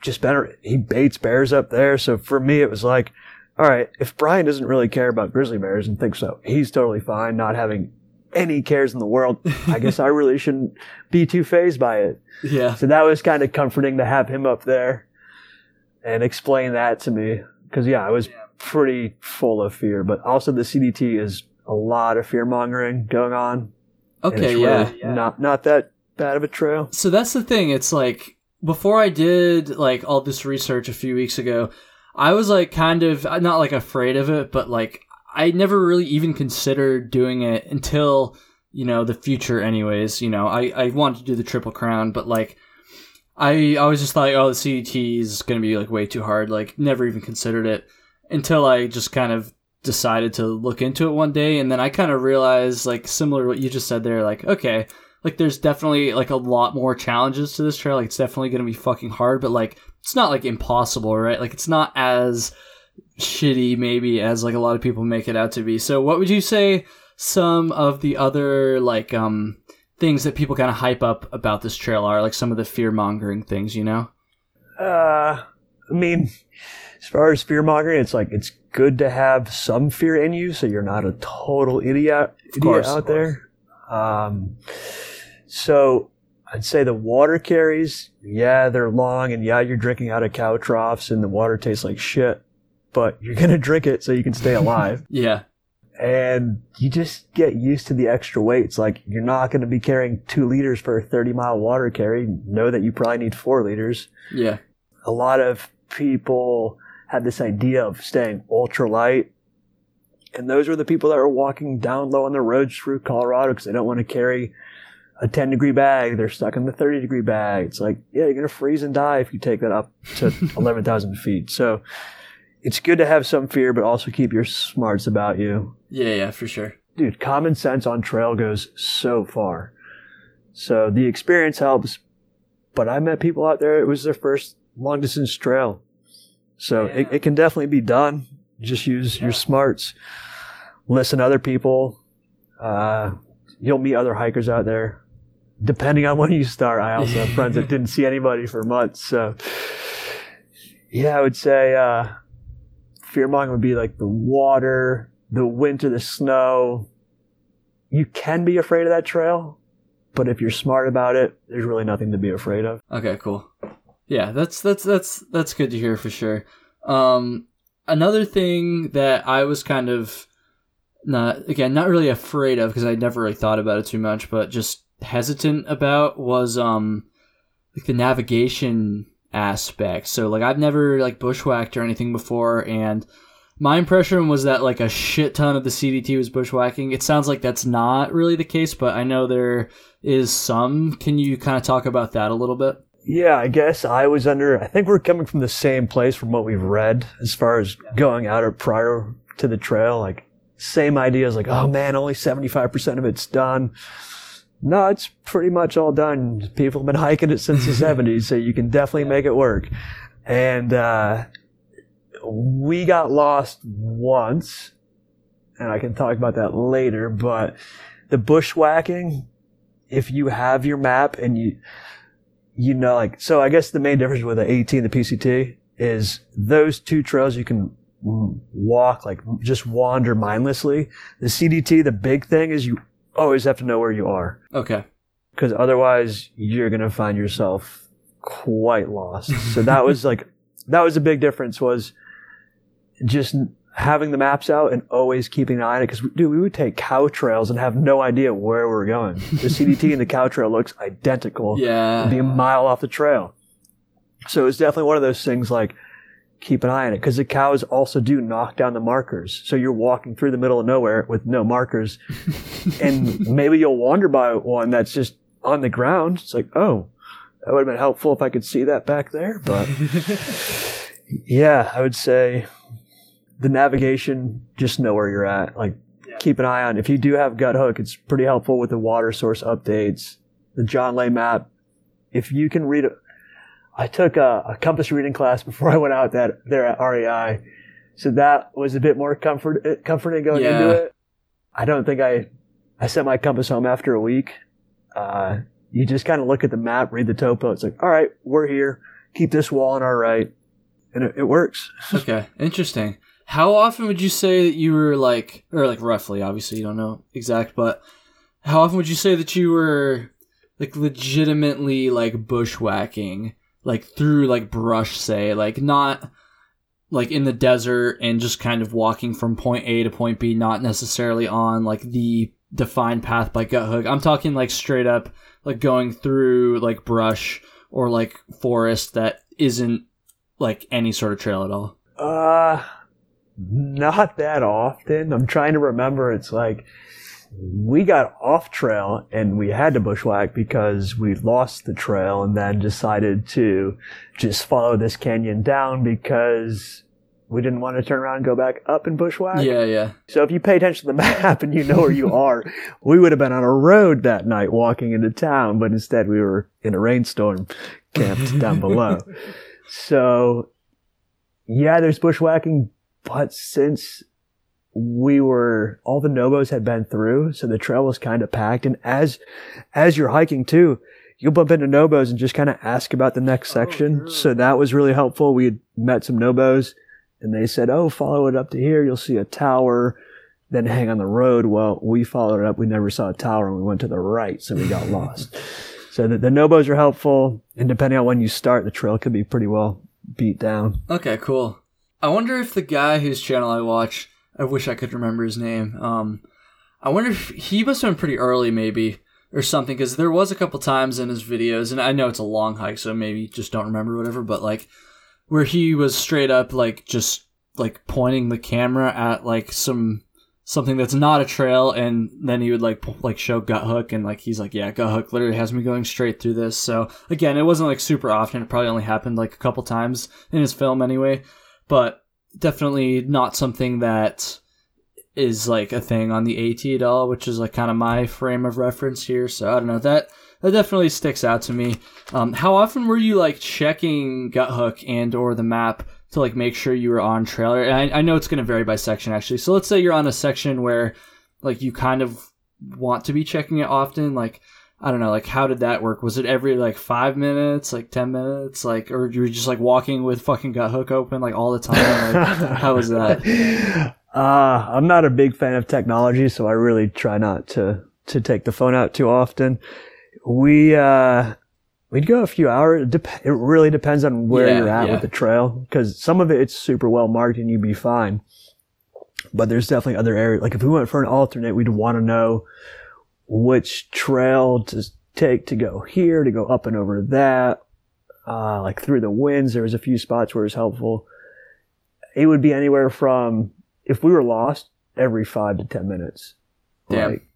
just been he baits bears up there. So for me, it was like, all right, if Brian doesn't really care about grizzly bears and thinks so, he's totally fine not having any cares in the world. I guess I really shouldn't be too phased by it. Yeah. So that was kind of comforting to have him up there and explain that to me. Because yeah, I was pretty full of fear, but also the CDT is a lot of fear mongering going on. Okay, yeah. really Not not that bad of a trail. So that's the thing. It's like before I did like all this research a few weeks ago, I was like kind of uh, not like afraid of it, but like I never really even considered doing it until you know the future. Anyways, you know I I wanted to do the triple crown, but like I I was just like, oh, the CDT is going to be like way too hard. Like, never even considered it until I just kind of decided to look into it one day, and then I kind of realized, like, similar to what you just said there, like, okay, like there's definitely like a lot more challenges to this trail. Like, it's definitely going to be fucking hard, but like, it's not like impossible, right? Like, it's not as shitty maybe as like a lot of people make it out to be. So, what would you say? Some of the other like um things that people kind of hype up about this trail are like some of the fear mongering things, you know? Uh, I mean, as far as fear mongering, it's like it's good to have some fear in you, so you're not a total idiot, idiot course, out there. Um, so I'd say the water carries, yeah, they're long, and yeah, you're drinking out of cow troughs, and the water tastes like shit, but you're gonna drink it so you can stay alive. (laughs) Yeah. and you just get used to the extra weights. Like you're not going to be carrying two liters for a 30 mile water carry. Know that you probably need four liters. Yeah. A lot of people had this idea of staying ultra light. And those were the people that were walking down low on the roads through Colorado because they don't want to carry a 10 degree bag. They're stuck in the 30 degree bag. It's like, yeah, you're going to freeze and die if you take that up to (laughs) 11,000 feet. So it's good to have some fear, but also keep your smarts about you Yeah, yeah, for sure. dude, common sense on trail goes so far. So the experience helps, but I met people out there, it was their first long distance trail. So it, it can definitely be done. Just use your smarts, listen to other people. Uh, you'll meet other hikers out there. Depending on (laughs) when you start, I also have friends that didn't see anybody for months. So yeah, I would say, uh, fear mongering would be like the water, the winter, the snow. You can be afraid of that trail, but if you're smart about it, there's really nothing to be afraid of. Okay, cool. Yeah, that's that's that's that's good to hear for sure. Um, another thing that I was kind of not again not really afraid of because I never really thought about it too much, but just hesitant about was um like the navigation aspect. So like I've never like bushwhacked or anything before, and my impression was that like a shit ton of the CDT was bushwhacking. It sounds like that's not really the case, but I know there is some. Can you kind of talk about that a little bit? Yeah, I guess I was under, I think we're coming from the same place from what we've read as far as going out or prior to the trail. Like, same ideas like, oh man, only 75% of it's done. No, it's pretty much all done. People have been hiking it since the (laughs) 70s, so you can definitely make it work. And, uh, we got lost once, and I can talk about that later, but the bushwhacking, if you have your map and you, you know, like, so I guess the main difference with the AT and the PCT is those two trails you can walk, like just wander mindlessly. The CDT, the big thing is you always have to know where you are Okay. because otherwise you're going to find yourself quite lost. so that was like, that was a big difference was just having the maps out and always keeping an eye on it. Cause dude, we would take cow trails and have no idea where we're going. The (laughs) CDT and the cow trail looks identical. Yeah. Be a mile off the trail. So it's definitely one of those things like keep an eye on it because the cows also do knock down the markers. So you're walking through the middle of nowhere with no markers (laughs) and maybe you'll wander by one that's just on the ground. It's like, oh, that would have been helpful if I could see that back there. But (laughs) yeah, I would say the navigation, just know where you're at. Like keep an eye on. If you do have Guthook, it's pretty helpful with the water source updates, the Jon Ley map. If you can read it, I took a, a compass reading class before I went out that there at REI. So that was a bit more comfort, comforting going Yeah. into it. I don't think I, I sent my compass home after a week. Uh, you just kind of look at the map, read the topo. It's like, all right, we're here. Keep this wall on our right. And it, it works. (laughs) Okay. Interesting. How often would you say that you were like, or like roughly, obviously you don't know exact, but how often would you say that you were like legitimately like bushwhacking, like through like brush, say, like not like in the desert and just kind of walking from point A to point B, not necessarily on like the defined path by Guthook. I'm talking like straight up, like going through like brush or like forest that isn't like any sort of trail at all. Uh, not that often. I'm trying to remember. It's like we got off trail and we had to bushwhack because we lost the trail and then decided to just follow this canyon down because we didn't want to turn around and go back up and bushwhack. Yeah, yeah. So if you pay attention to the (laughs) map and you know where you are, we would have been on a road that night walking into town, but instead we were in a rainstorm camped down below. (laughs) So yeah, there's bushwhacking, but since we were all the nobos had been through, so the trail was kind of packed. And as as you're hiking too, you'll bump into nobos and just kind of ask about the next oh, section. so that was really helpful. We had met some nobos, and they said, "Oh, follow it up to here. You'll see a tower." Then hang on the road. Well, we followed it up. We never saw a tower, and we went to the right, so we got lost. (laughs) So the, the nobos are helpful, and depending on when you start, the trail could be pretty well beat down. Okay, cool. I wonder if the guy whose channel I watch, I wish I could remember his name. Um, I wonder if he must have been pretty early, maybe or something, because there was a couple times in his videos, and I know it's a long hike, so maybe just don't remember whatever. But like where he was straight up like just like pointing the camera at like some something that's not a trail and then he would like like show Guthook and like he's like yeah Guthook literally has me going straight through this so again it wasn't like super often it probably only happened like a couple times in his film anyway but definitely not something that is like a thing on the AT at all which is like kind of my frame of reference here so I don't know that that definitely sticks out to me um, how often were you like checking Guthook and or the map to like make sure you were on trail. And I, I know it's going to vary by section actually. So let's say you're on a section where like you kind of want to be checking it often. Like I don't know, like how did that work? Was it every like five minutes, like ten minutes, like, or you were just like walking with fucking Guthook open like all the time? Like, (laughs) how was that? Uh, I'm not a big fan of technology, so I really try not to to take the phone out too often. We uh, we'd go a few hours. It, dep- it really depends on where Yeah, you're at yeah. with the trail, because some of it it's super well marked and you'd be fine. But there's definitely other areas. Like if we went for an alternate, we'd want to know which trail to take to go here, to go up and over that. Uh, like through the winds, there was a few spots where it was helpful. It would be anywhere from if we were lost every five to ten minutes. Damn. Like,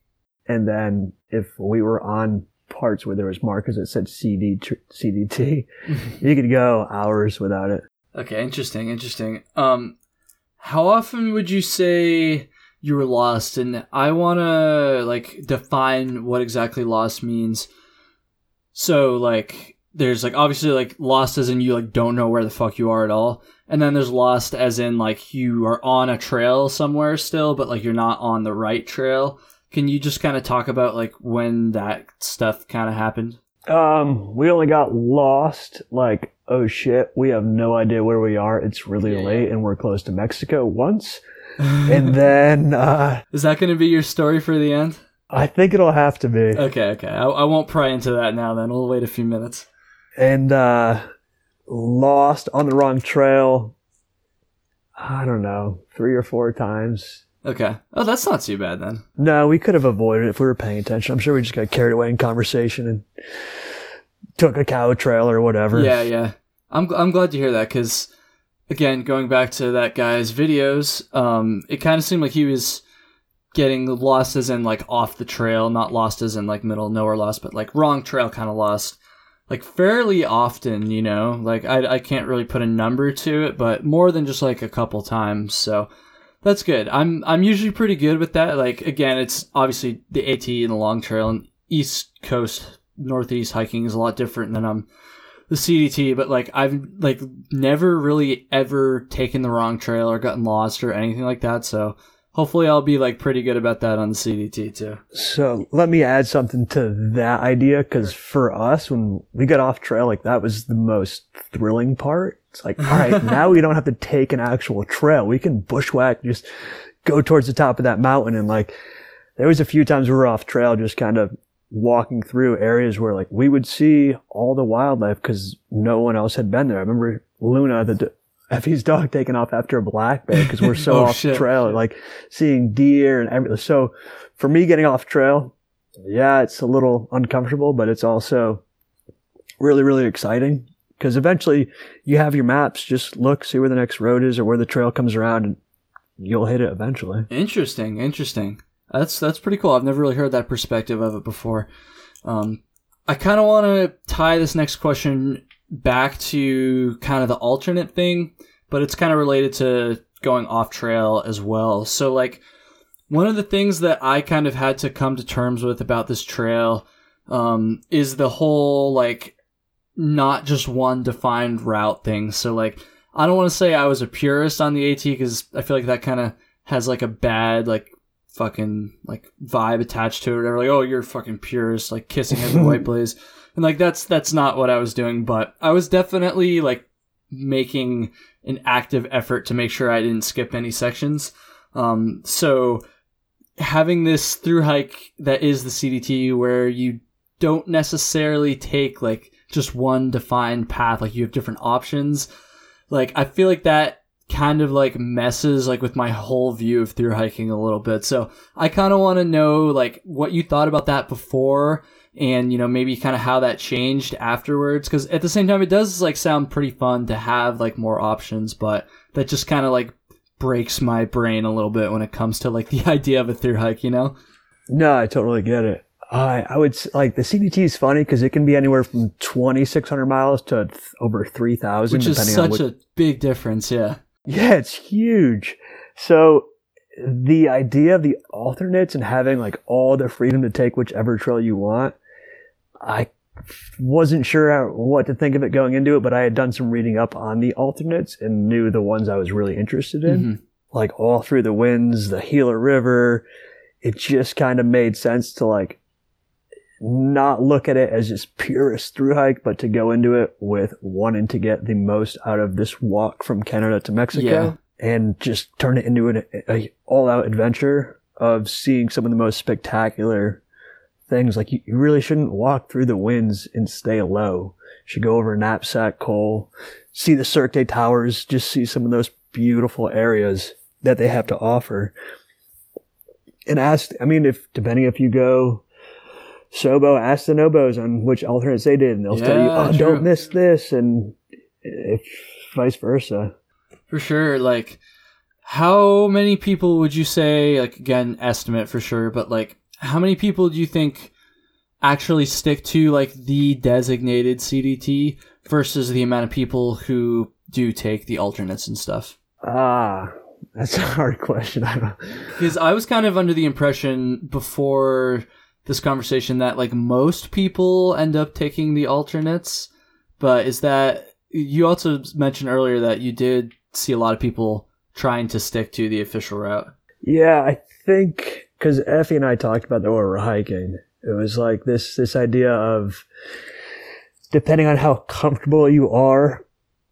and then if we were on parts where there was markers that said CD tr- CDT, (laughs) you could go hours without it. Okay, interesting, interesting. Um, how often would you say you were lost? And I want to like define what exactly lost means. So like, there's like obviously like lost as in you like don't know where the fuck you are at all, and then there's lost as in like you are on a trail somewhere still, but like you're not on the right trail. Can you just kind of talk about like when that stuff kind of happened? Um, we only got lost like, oh shit, we have no idea where we are. It's really Yeah, late and we're close to Mexico once. And (laughs) then, uh, Is that going to be your story for the end? I think it'll have to be. Okay, okay. I, I won't pry into that now. Then we'll wait a few minutes. and uh, lost on the wrong trail. I don't know, three or four times. Okay. Oh, that's not too bad then. No, we could have avoided it if we were paying attention. I'm sure we just got carried away in conversation and took a cow trail or whatever. Yeah, yeah. I'm I'm glad to hear that because, again, going back to that guy's videos, um, it kind of seemed like he was getting lost as in like off the trail, not lost as in like middle nowhere lost, but like wrong trail kind of lost. Like fairly often, you know. Like I I can't really put a number to it, but more than just like a couple times. So that's good. I'm I'm usually pretty good with that. Like again, it's obviously the AT and the long trail and East Coast Northeast hiking is a lot different than um the CDT, but like I've like never really ever taken the wrong trail or gotten lost or anything like that. So hopefully I'll be like pretty good about that on the CDT too. So let me add something to that idea because for us, when we got off trail, like that was the most thrilling part. It's like, all right, (laughs) now we don't have to take an actual trail. We can bushwhack, just go towards the top of that mountain. And like, there was a few times we were off trail, just kind of walking through areas where like we would see all the wildlife because no one else had been there. I remember Luna, the Effie's dog taking off after a black bear because we're so (laughs) Oh, off shit. trail, like seeing deer and everything. So for me getting off trail, yeah, it's a little uncomfortable, but it's also really, really exciting because eventually you have your maps. Just look, see where the next road is or where the trail comes around and you'll hit it eventually. Interesting, interesting. That's that's pretty cool. I've never really heard that perspective of it before. Um, I kind of want to tie this next question back to kind of the alternate thing, but it's kind of related to going off trail as well. So like one of the things that I kind of had to come to terms with about this trail um, is the whole like not just one defined route thing. So like I don't want to say I was a purist on the AT because I feel like that kind of has like a bad like fucking like vibe attached to it. Or like oh you're fucking purist like kissing every white (laughs) blaze, and like that's that's not what I was doing. But I was definitely like making an active effort to make sure I didn't skip any sections. Um, so having this through hike that is the CDT where you don't necessarily take like just one defined path, like you have different options. Like I feel like that kind of like messes like with my whole view of through hiking a little bit. So I kind of want to know like what you thought about that before and you know maybe kind of how that changed afterwards cuz at the same time it does like sound pretty fun to have like more options but that just kind of like breaks my brain a little bit when it comes to like (laughs) the idea of a through hike, you know? No, I totally get it. I I would like the CDT is funny because it can be anywhere from twenty six hundred miles to th- over three thousand, which is such a big difference. Yeah, yeah, it's huge. So the idea of the alternates and having like all the freedom to take whichever trail you want, I wasn't sure what to think of it going into it, but I had done some reading up on the alternates and knew the ones I was really interested in. Mm-hmm. Like all through the winds, the Gila River. It just kind of made sense to like not look at it as just purest through hike, but to go into it with wanting to get the most out of this walk from Canada to Mexico yeah. and just turn it into an a all out adventure of seeing some of the most spectacular things. Like you, you really shouldn't walk through the winds and stay low. You should go over Knapsack Col, see the Cirque des Towers, just see some of those beautiful areas that they have to offer. And ask, I mean, if, depending if you go Sobo, ask the Nobos on which alternates they did, and they'll yeah, tell you, oh, true. don't miss this, and if vice versa. For sure. Like, how many people would you say, like, again, estimate for sure, but like, how many people do you think actually stick to like the designated CDT versus the amount of people who do take the alternates and stuff? Ah, that's a hard (laughs) question. Because I was kind of under the impression before this conversation that like most people end up taking the alternates, but is that you also mentioned earlier that you did see a lot of people trying to stick to the official route? Yeah, I think because Effie and I talked about that when we were hiking. It was like this this idea of depending on how comfortable you are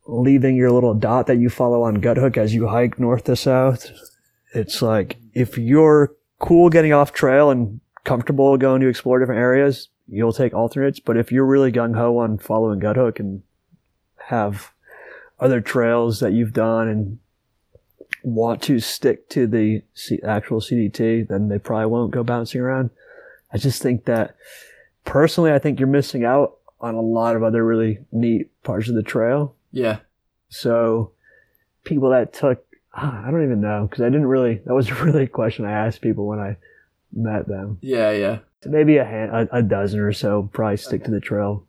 leaving your little dot that you follow on Guthook as you hike north to south. It's like if you're cool getting off trail and comfortable going to explore different areas, you'll take alternates. But if you're really gung ho on following Guthook and have other trails that you've done and want to stick to the C- actual CDT, then they probably won't go bouncing around. I just think that personally, I think you're missing out on a lot of other really neat parts of the trail. Yeah. So people that took, (sighs) I don't even know because I didn't really, that was (laughs) really a question I asked people when I met them. Yeah, yeah. So maybe a, hand, a, a dozen or so probably stick okay. to the trail.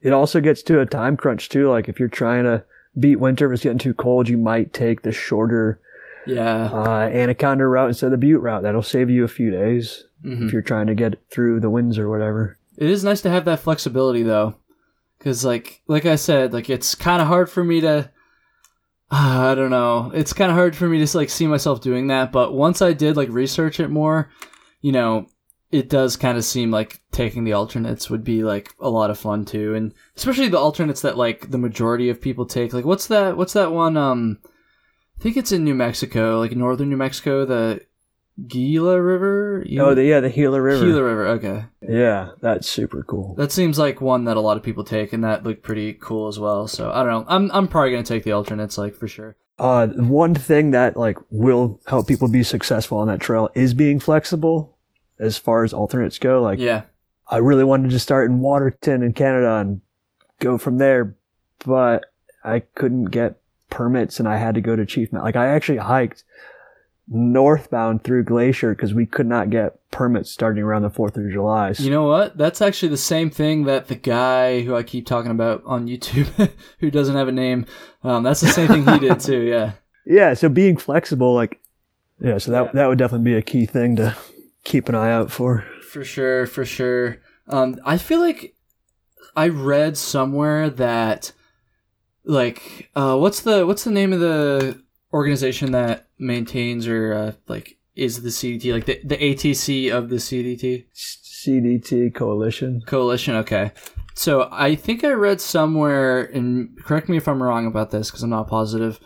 It also gets to a time crunch too. Like if you're trying to beat winter, if it's getting too cold, you might take the shorter yeah. Uh, Anaconda route instead of the Butte route. That'll save you a few days mm-hmm. if you're trying to get through the winds or whatever. It is nice to have that flexibility though. Cause like, like I said, like it's kind of hard for me to, uh, (sighs) I don't know. It's kind of hard for me to like see myself doing that. But once I did like research it more, you know, it does kind of seem like taking the alternates would be like a lot of fun too. And especially the alternates that like the majority of people take. Like what's that, what's that one, um, I think it's in New Mexico, like northern New Mexico, the Gila River. oh, the, yeah, the Gila River. Gila River. Okay. Yeah, that's super cool. That seems like one that a lot of people take, and that looked pretty cool as well. So I don't know. I'm I'm probably gonna take the alternates, like for sure. Uh, one thing that like will help people be successful on that trail is being flexible, as far as alternates go. Like, yeah, I really wanted to start in Waterton in Canada and go from there, but I couldn't get permits and I had to go to Chief Mountain. Like I actually hiked northbound through Glacier because we could not get permits starting around the 4th of July. You know what? That's actually the same thing that the guy who I keep talking about on YouTube, (laughs) who doesn't have a name, um, that's the same thing he did too. Yeah. (laughs) Yeah. So being flexible, like, yeah, so that, yeah. that would definitely be a key thing to keep an eye out for. For sure. For sure. Um, I feel like I read somewhere that, like, uh, what's the, what's the name of the organization that maintains or uh, like is the CDT like the the ATC of the CDT? CDT coalition. Coalition. Okay. So I think I read somewhere, and correct me if I'm wrong about this because I'm not positive,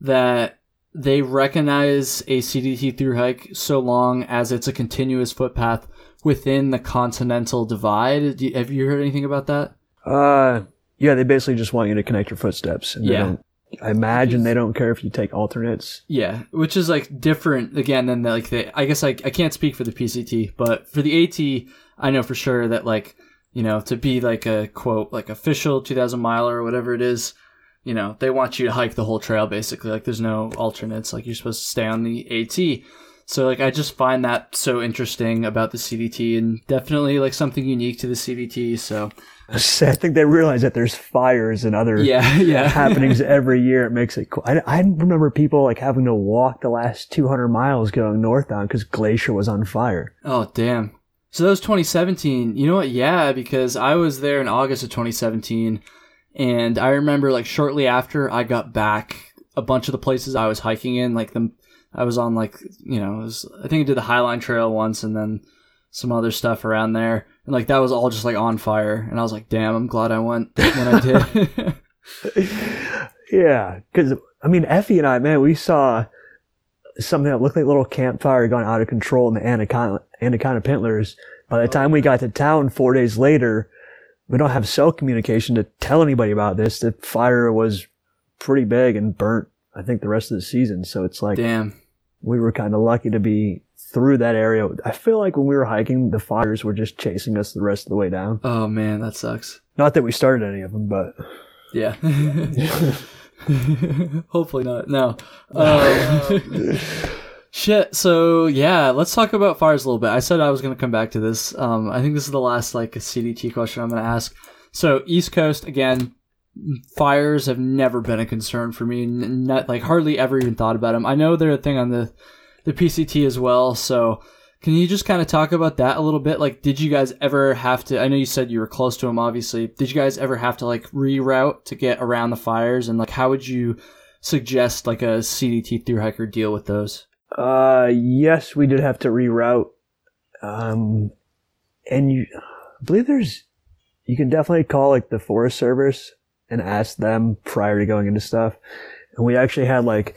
that they recognize a CDT through hike so long as it's a continuous footpath within the continental divide. have you heard anything about that? Uh, yeah, they basically just want you to connect your footsteps. And yeah. I imagine they don't care if you take alternates. Yeah, which is like different again than the, like the. I guess I I can't speak for the PCT, but for the AT, I know for sure that like you know to be like a quote like official 2,000 miler or whatever it is, you know they want you to hike the whole trail basically. Like there's no alternates. Like you're supposed to stay on the AT. So like I just find that so interesting about the CDT and definitely like something unique to the CDT. So (laughs) I think they realize that there's fires and other yeah, (laughs) yeah. happenings (laughs) every year. It makes it cool. I, I remember people like having to walk the last 200 miles going northbound because Glacier was on fire. Oh, damn. So that was 2017. You know what? Yeah, because I was there in August of 2017. And I remember like shortly after I got back, a bunch of the places I was hiking in, like the, I was on like, you know, was, I think I did the Highline Trail once and then some other stuff around there. And like that was all just like on fire. And I was like, damn, I'm glad I went when I did. (laughs) yeah. Cause I mean, Effie and I, man, we saw something that looked like a little campfire going out of control in the Anaconda, Anaconda Pintlers. By the time we got to town four days later, we don't have cell communication to tell anybody about this. The fire was pretty big and burnt, I think, the rest of the season. So it's like, damn, we were kind of lucky to be through that area. I feel like when we were hiking, the fires were just chasing us the rest of the way down. Oh man, that sucks. Not that we started any of them, but yeah. (laughs) Hopefully not. (laughs) No. Um, shit. So yeah, let's talk about fires a little bit. I said I was going to come back to this. Um, I think this is the last like CDT question I'm going to ask. So East Coast again. Fires have never been a concern for me. Not like hardly ever even thought about them. I know they're a thing on the the PCT as well. So can you just kind of talk about that a little bit? Like, did you guys ever have to? I know you said you were close to them, obviously. Did you guys ever have to like reroute to get around the fires? And like, how would you suggest like a CDT through hiker deal with those? Uh, yes, we did have to reroute. Um, and you, I believe there's, you can definitely call like the Forest Service and ask them prior to going into stuff. And we actually had like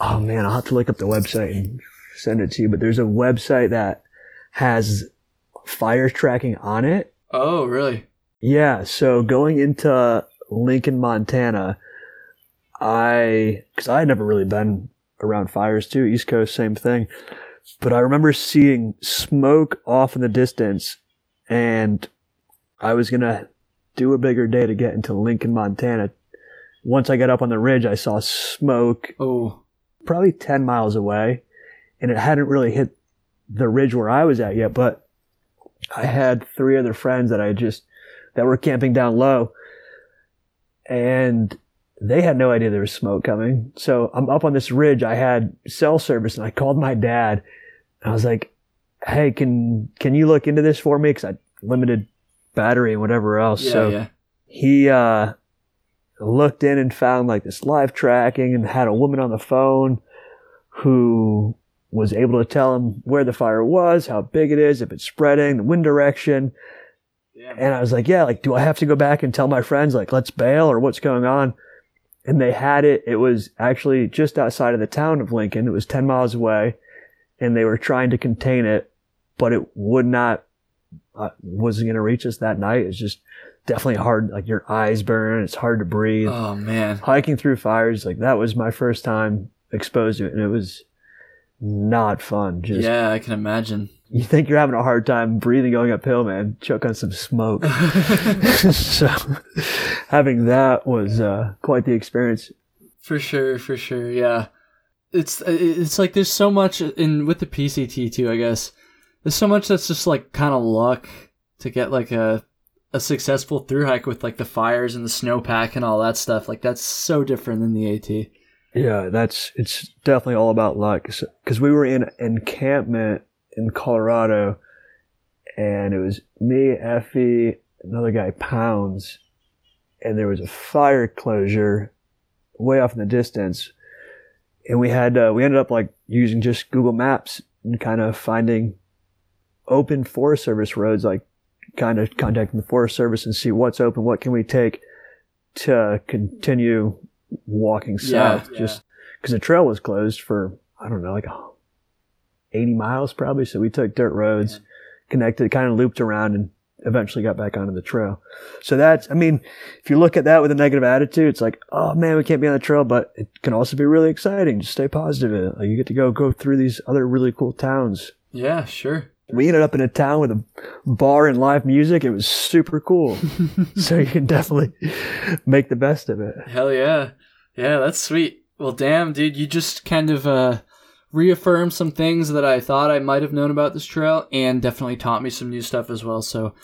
oh man, I'll have to look up the website and send it to you. But there's a website that has fire tracking on it. Oh, really? Yeah. So going into Lincoln, Montana, I, cause I had never really been around fires too. East Coast, same thing. But I remember seeing smoke off in the distance and I was going to do a bigger day to get into Lincoln, Montana. Once I got up on the ridge, I saw smoke. Oh probably 10 miles away and it hadn't really hit the ridge where I was at yet, but I had three other friends that I just, that were camping down low and they had no idea there was smoke coming. So I'm up on this ridge. I had cell service and I called my dad. I was like, Hey, can, can you look into this for me? Cause I limited battery and whatever else. Yeah, so yeah. he, uh, looked in and found like this live tracking and had a woman on the phone who was able to tell him where the fire was, how big it is, if it's spreading, the wind direction. Yeah. And I was like, yeah, like, do I have to go back and tell my friends, like, let's bail or what's going on? And they had it. It was actually just outside of the town of Lincoln. It was 10 miles away and they were trying to contain it, but it would not, uh, wasn't going to reach us that night. It's just definitely hard. Like your eyes burn. It's hard to breathe. Oh man. Hiking through fires. Like that was my first time exposed to it and it was not fun. Just Yeah, I can imagine. You think you're having a hard time breathing going uphill, man. Choke on some smoke. (laughs) (laughs) so having that was uh, quite the experience. For sure, for sure. Yeah. it's it's like there's so much in with the PCT too. I guess there's so much that's just like kind of luck to get like a a successful through hike with like the fires and the snowpack and all that stuff. Like that's so different than the AT. Yeah, that's it's definitely all about luck because we were in encampment in Colorado, and it was me, Effie, another guy, Pounds, and there was a fire closure way off in the distance, and we had uh, we ended up like using just Google Maps and kind of finding open Forest Service roads, like kind of contacting the Forest Service and see what's open, what can we take to continue walking south, yeah, just because yeah. the trail was closed for I don't know, like uh, 80 miles probably. So we took dirt roads, yeah. connected, kind of looped around, and eventually got back onto the trail. So that's, I mean, if you look at that with a negative attitude, it's like, oh man, we can't be on the trail, but it can also be really exciting. Just stay positive. Like you get to go go through these other really cool towns. Yeah, sure. We ended up in a town with a bar and live music. It was super cool. (laughs) so you can definitely make the best of it. Hell yeah. Yeah, that's sweet. Well, damn, dude, you just kind of uh, reaffirmed some things that I thought I might have known about this trail and definitely taught me some new stuff as well. So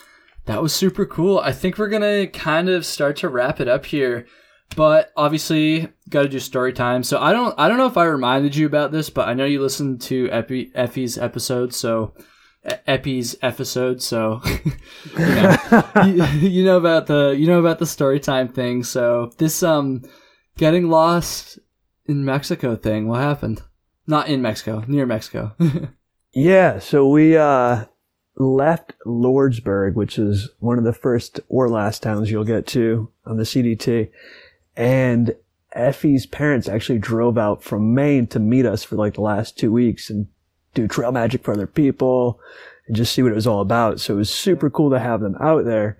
that was super cool. I think we're going to kind of start to wrap it up here. But obviously, got to do story time. So I don't, I don't know if I reminded you about this, but I know you listened to Epi, Effie's episode. So Epi's episode, so you, (laughs) know, you, you, know about the you know about the story time thing. So this um getting lost in Mexico thing, what happened? Not in Mexico, near Mexico. (laughs) yeah, so we uh, left Lordsburg, which is one of the first or last towns you'll get to on the CDT. And Effie's parents actually drove out from Maine to meet us for like the last two weeks and do trail magic for other people and just see what it was all about. So it was super cool to have them out there.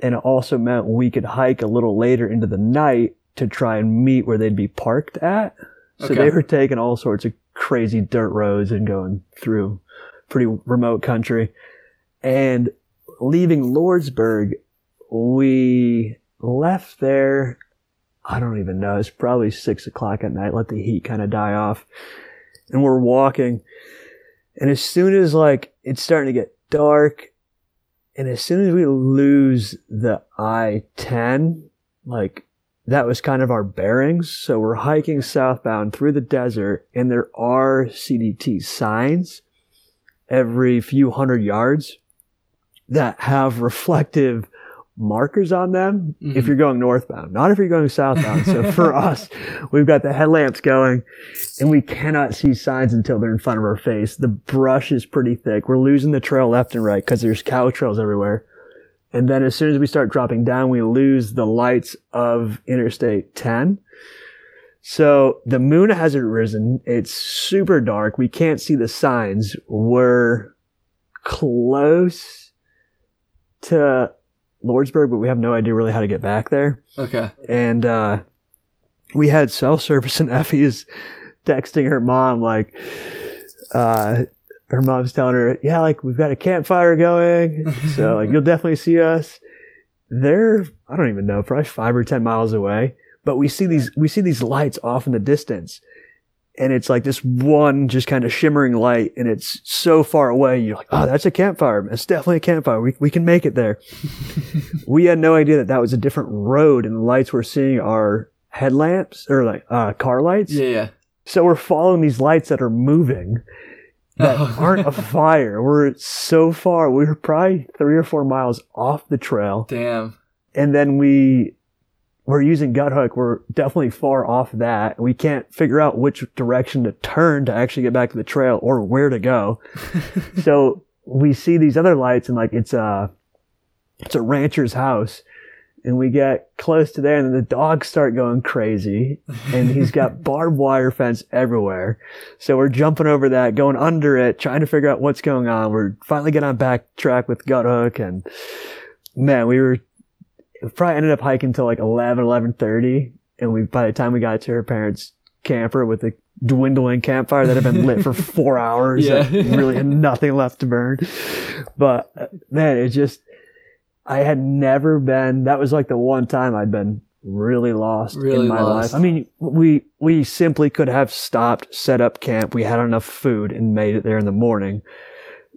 And it also meant we could hike a little later into the night to try and meet where they'd be parked at. So okay. they were taking all sorts of crazy dirt roads and going through pretty remote country. And leaving Lordsburg, we left there. I don't even know. It's probably six o'clock at night. Let the heat kind of die off. And we're walking. And as soon as like it's starting to get dark, and as soon as we lose the I 10, like that was kind of our bearings. So we're hiking southbound through the desert and there are CDT signs every few hundred yards that have (laughs) reflective markers on them mm-hmm. if you're going northbound, not if you're going southbound. so for (laughs) us, we've got the headlamps going and we cannot see signs until they're in front of our face. The brush is pretty thick. We're losing the trail left and right because there's cow trails everywhere. And then as soon as we start dropping down, we lose the lights of Interstate 10. So the moon hasn't risen. It's super dark. We can't see the signs. We're close to Lordsburg, but we have no idea really how to get back there. Okay. And, uh, we had cell service and (laughs) Effie is texting her mom like, uh, her mom's telling her, yeah, like we've got a campfire going. (laughs) So like you'll definitely see us. They're, I don't even know, probably five or 10 miles away, but we see these, we see these lights off in the distance and it's like this one just kind of shimmering light and it's so far away. You're like, oh, that's a campfire. It's definitely a campfire. We, we can make it there. (laughs) we had no idea that that was a different road and the lights we're seeing are headlamps or like, uh, car lights. Yeah. yeah. So we're following these lights that are moving that (laughs) aren't a fire. We're so far. We were probably three or four miles off the trail. Damn. And then we we're using Guthook. We're definitely far off that. We can't figure out which direction to turn to actually get back to the trail or where to go. (laughs) so we see these other lights and like it's a it's a rancher's house and we get close to there and then the dogs start going crazy and he's got (laughs) barbed wire fence everywhere. So we're jumping over that, going under it, trying to figure out what's going on. We're finally getting on back track with Guthook and man, we were probably ended up hiking till like 11, 11.30 and we, by the time we got to her parents' camper with the dwindling campfire that had been lit for (laughs) four hours, yeah. (laughs) really had nothing left to burn. But uh, man, it just, I had never been, that was like the one time I'd been really lost Really in my lost. life. I mean, we we simply could have stopped, set up camp. We had enough food and made it there in the morning.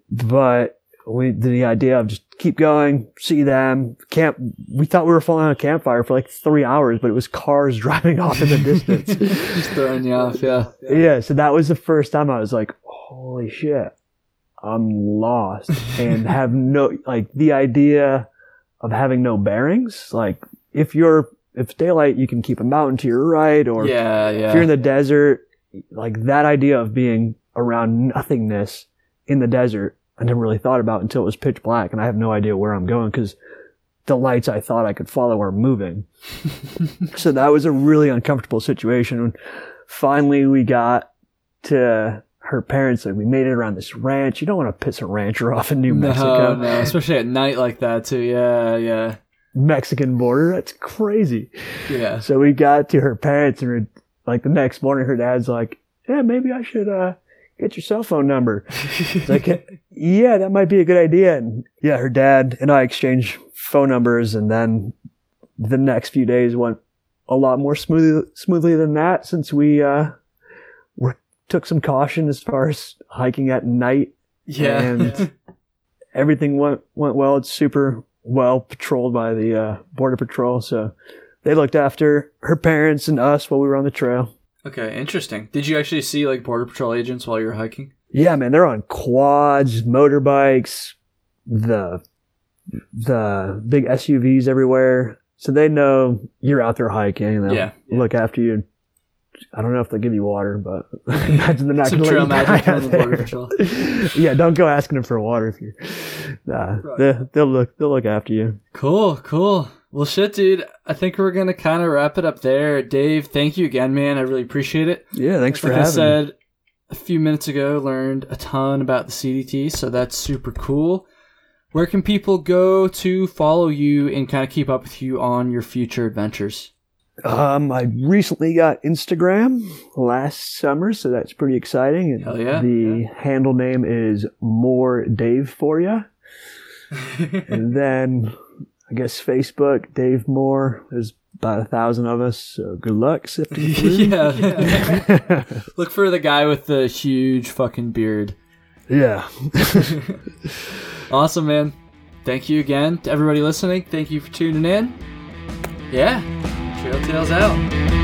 But we the idea of just keep going, see them, camp. We thought we were falling on a campfire for like three hours, but it was cars (laughs) driving off in the distance. (laughs) Just throwing you off, yeah. yeah, so that was the first time I was like, holy shit, I'm lost (laughs) and have no, like the idea of having no bearings. Like if you're, if it's daylight, you can keep a mountain to your right or Yeah, yeah. if you're in the desert, like that idea of being around nothingness in the desert, I never really thought about until it was pitch black and I have no idea where I'm going because the lights I thought I could follow are moving. (laughs) so that was a really uncomfortable situation. And finally we got to her parents, like we made it around this ranch. You don't want to piss a rancher off in New No, Mexico. no, especially at night like that too. Yeah, yeah, Mexican border. That's crazy. yeah. So we got to her parents and her, like the next morning, her dad's like, yeah, maybe I should, uh, get your cell phone number. It's like, yeah, that might be a good idea. And yeah, her dad and I exchanged phone numbers and then the next few days went a lot more smoothly, smoothly than that since we, uh, were, took some caution as far as hiking at night. Yeah. And (laughs) everything went, went well. It's super well patrolled by the, uh, border patrol. So they looked after her parents and us while we were on the trail. Okay, interesting. Did you actually see like border patrol agents while you were hiking? Yeah, man, they're on quads, motorbikes, the the big SUVs everywhere. So they know you're out there hiking they'll Yeah. look after you. I don't know if they'll give you water, but (laughs) imagine they're not going to let you magic die out the border there. patrol. (laughs) yeah, don't go asking them for water if you're. Uh, nah, they, they'll look. They'll look after you. Cool, cool. Well, shit, dude. I think we're gonna kind of wrap it up there. Dave, thank you again, man. I really appreciate it. Yeah, thanks for like I having me. said a few minutes ago, learned a ton about the CDT, so that's super cool. Where can people go to follow you and kind of keep up with you on your future adventures? Um, I recently got Instagram last summer, so that's pretty exciting. And Hell yeah. The handle name is More Dave for you. (laughs) and then I guess Facebook, Dave Moore. There's about a thousand of us, so good luck sifting (laughs) through. yeah. (laughs) Look for the guy with the huge fucking beard. yeah. (laughs) Awesome, man. Thank you again to everybody listening. Thank you for tuning in. Yeah. Trail Tales out.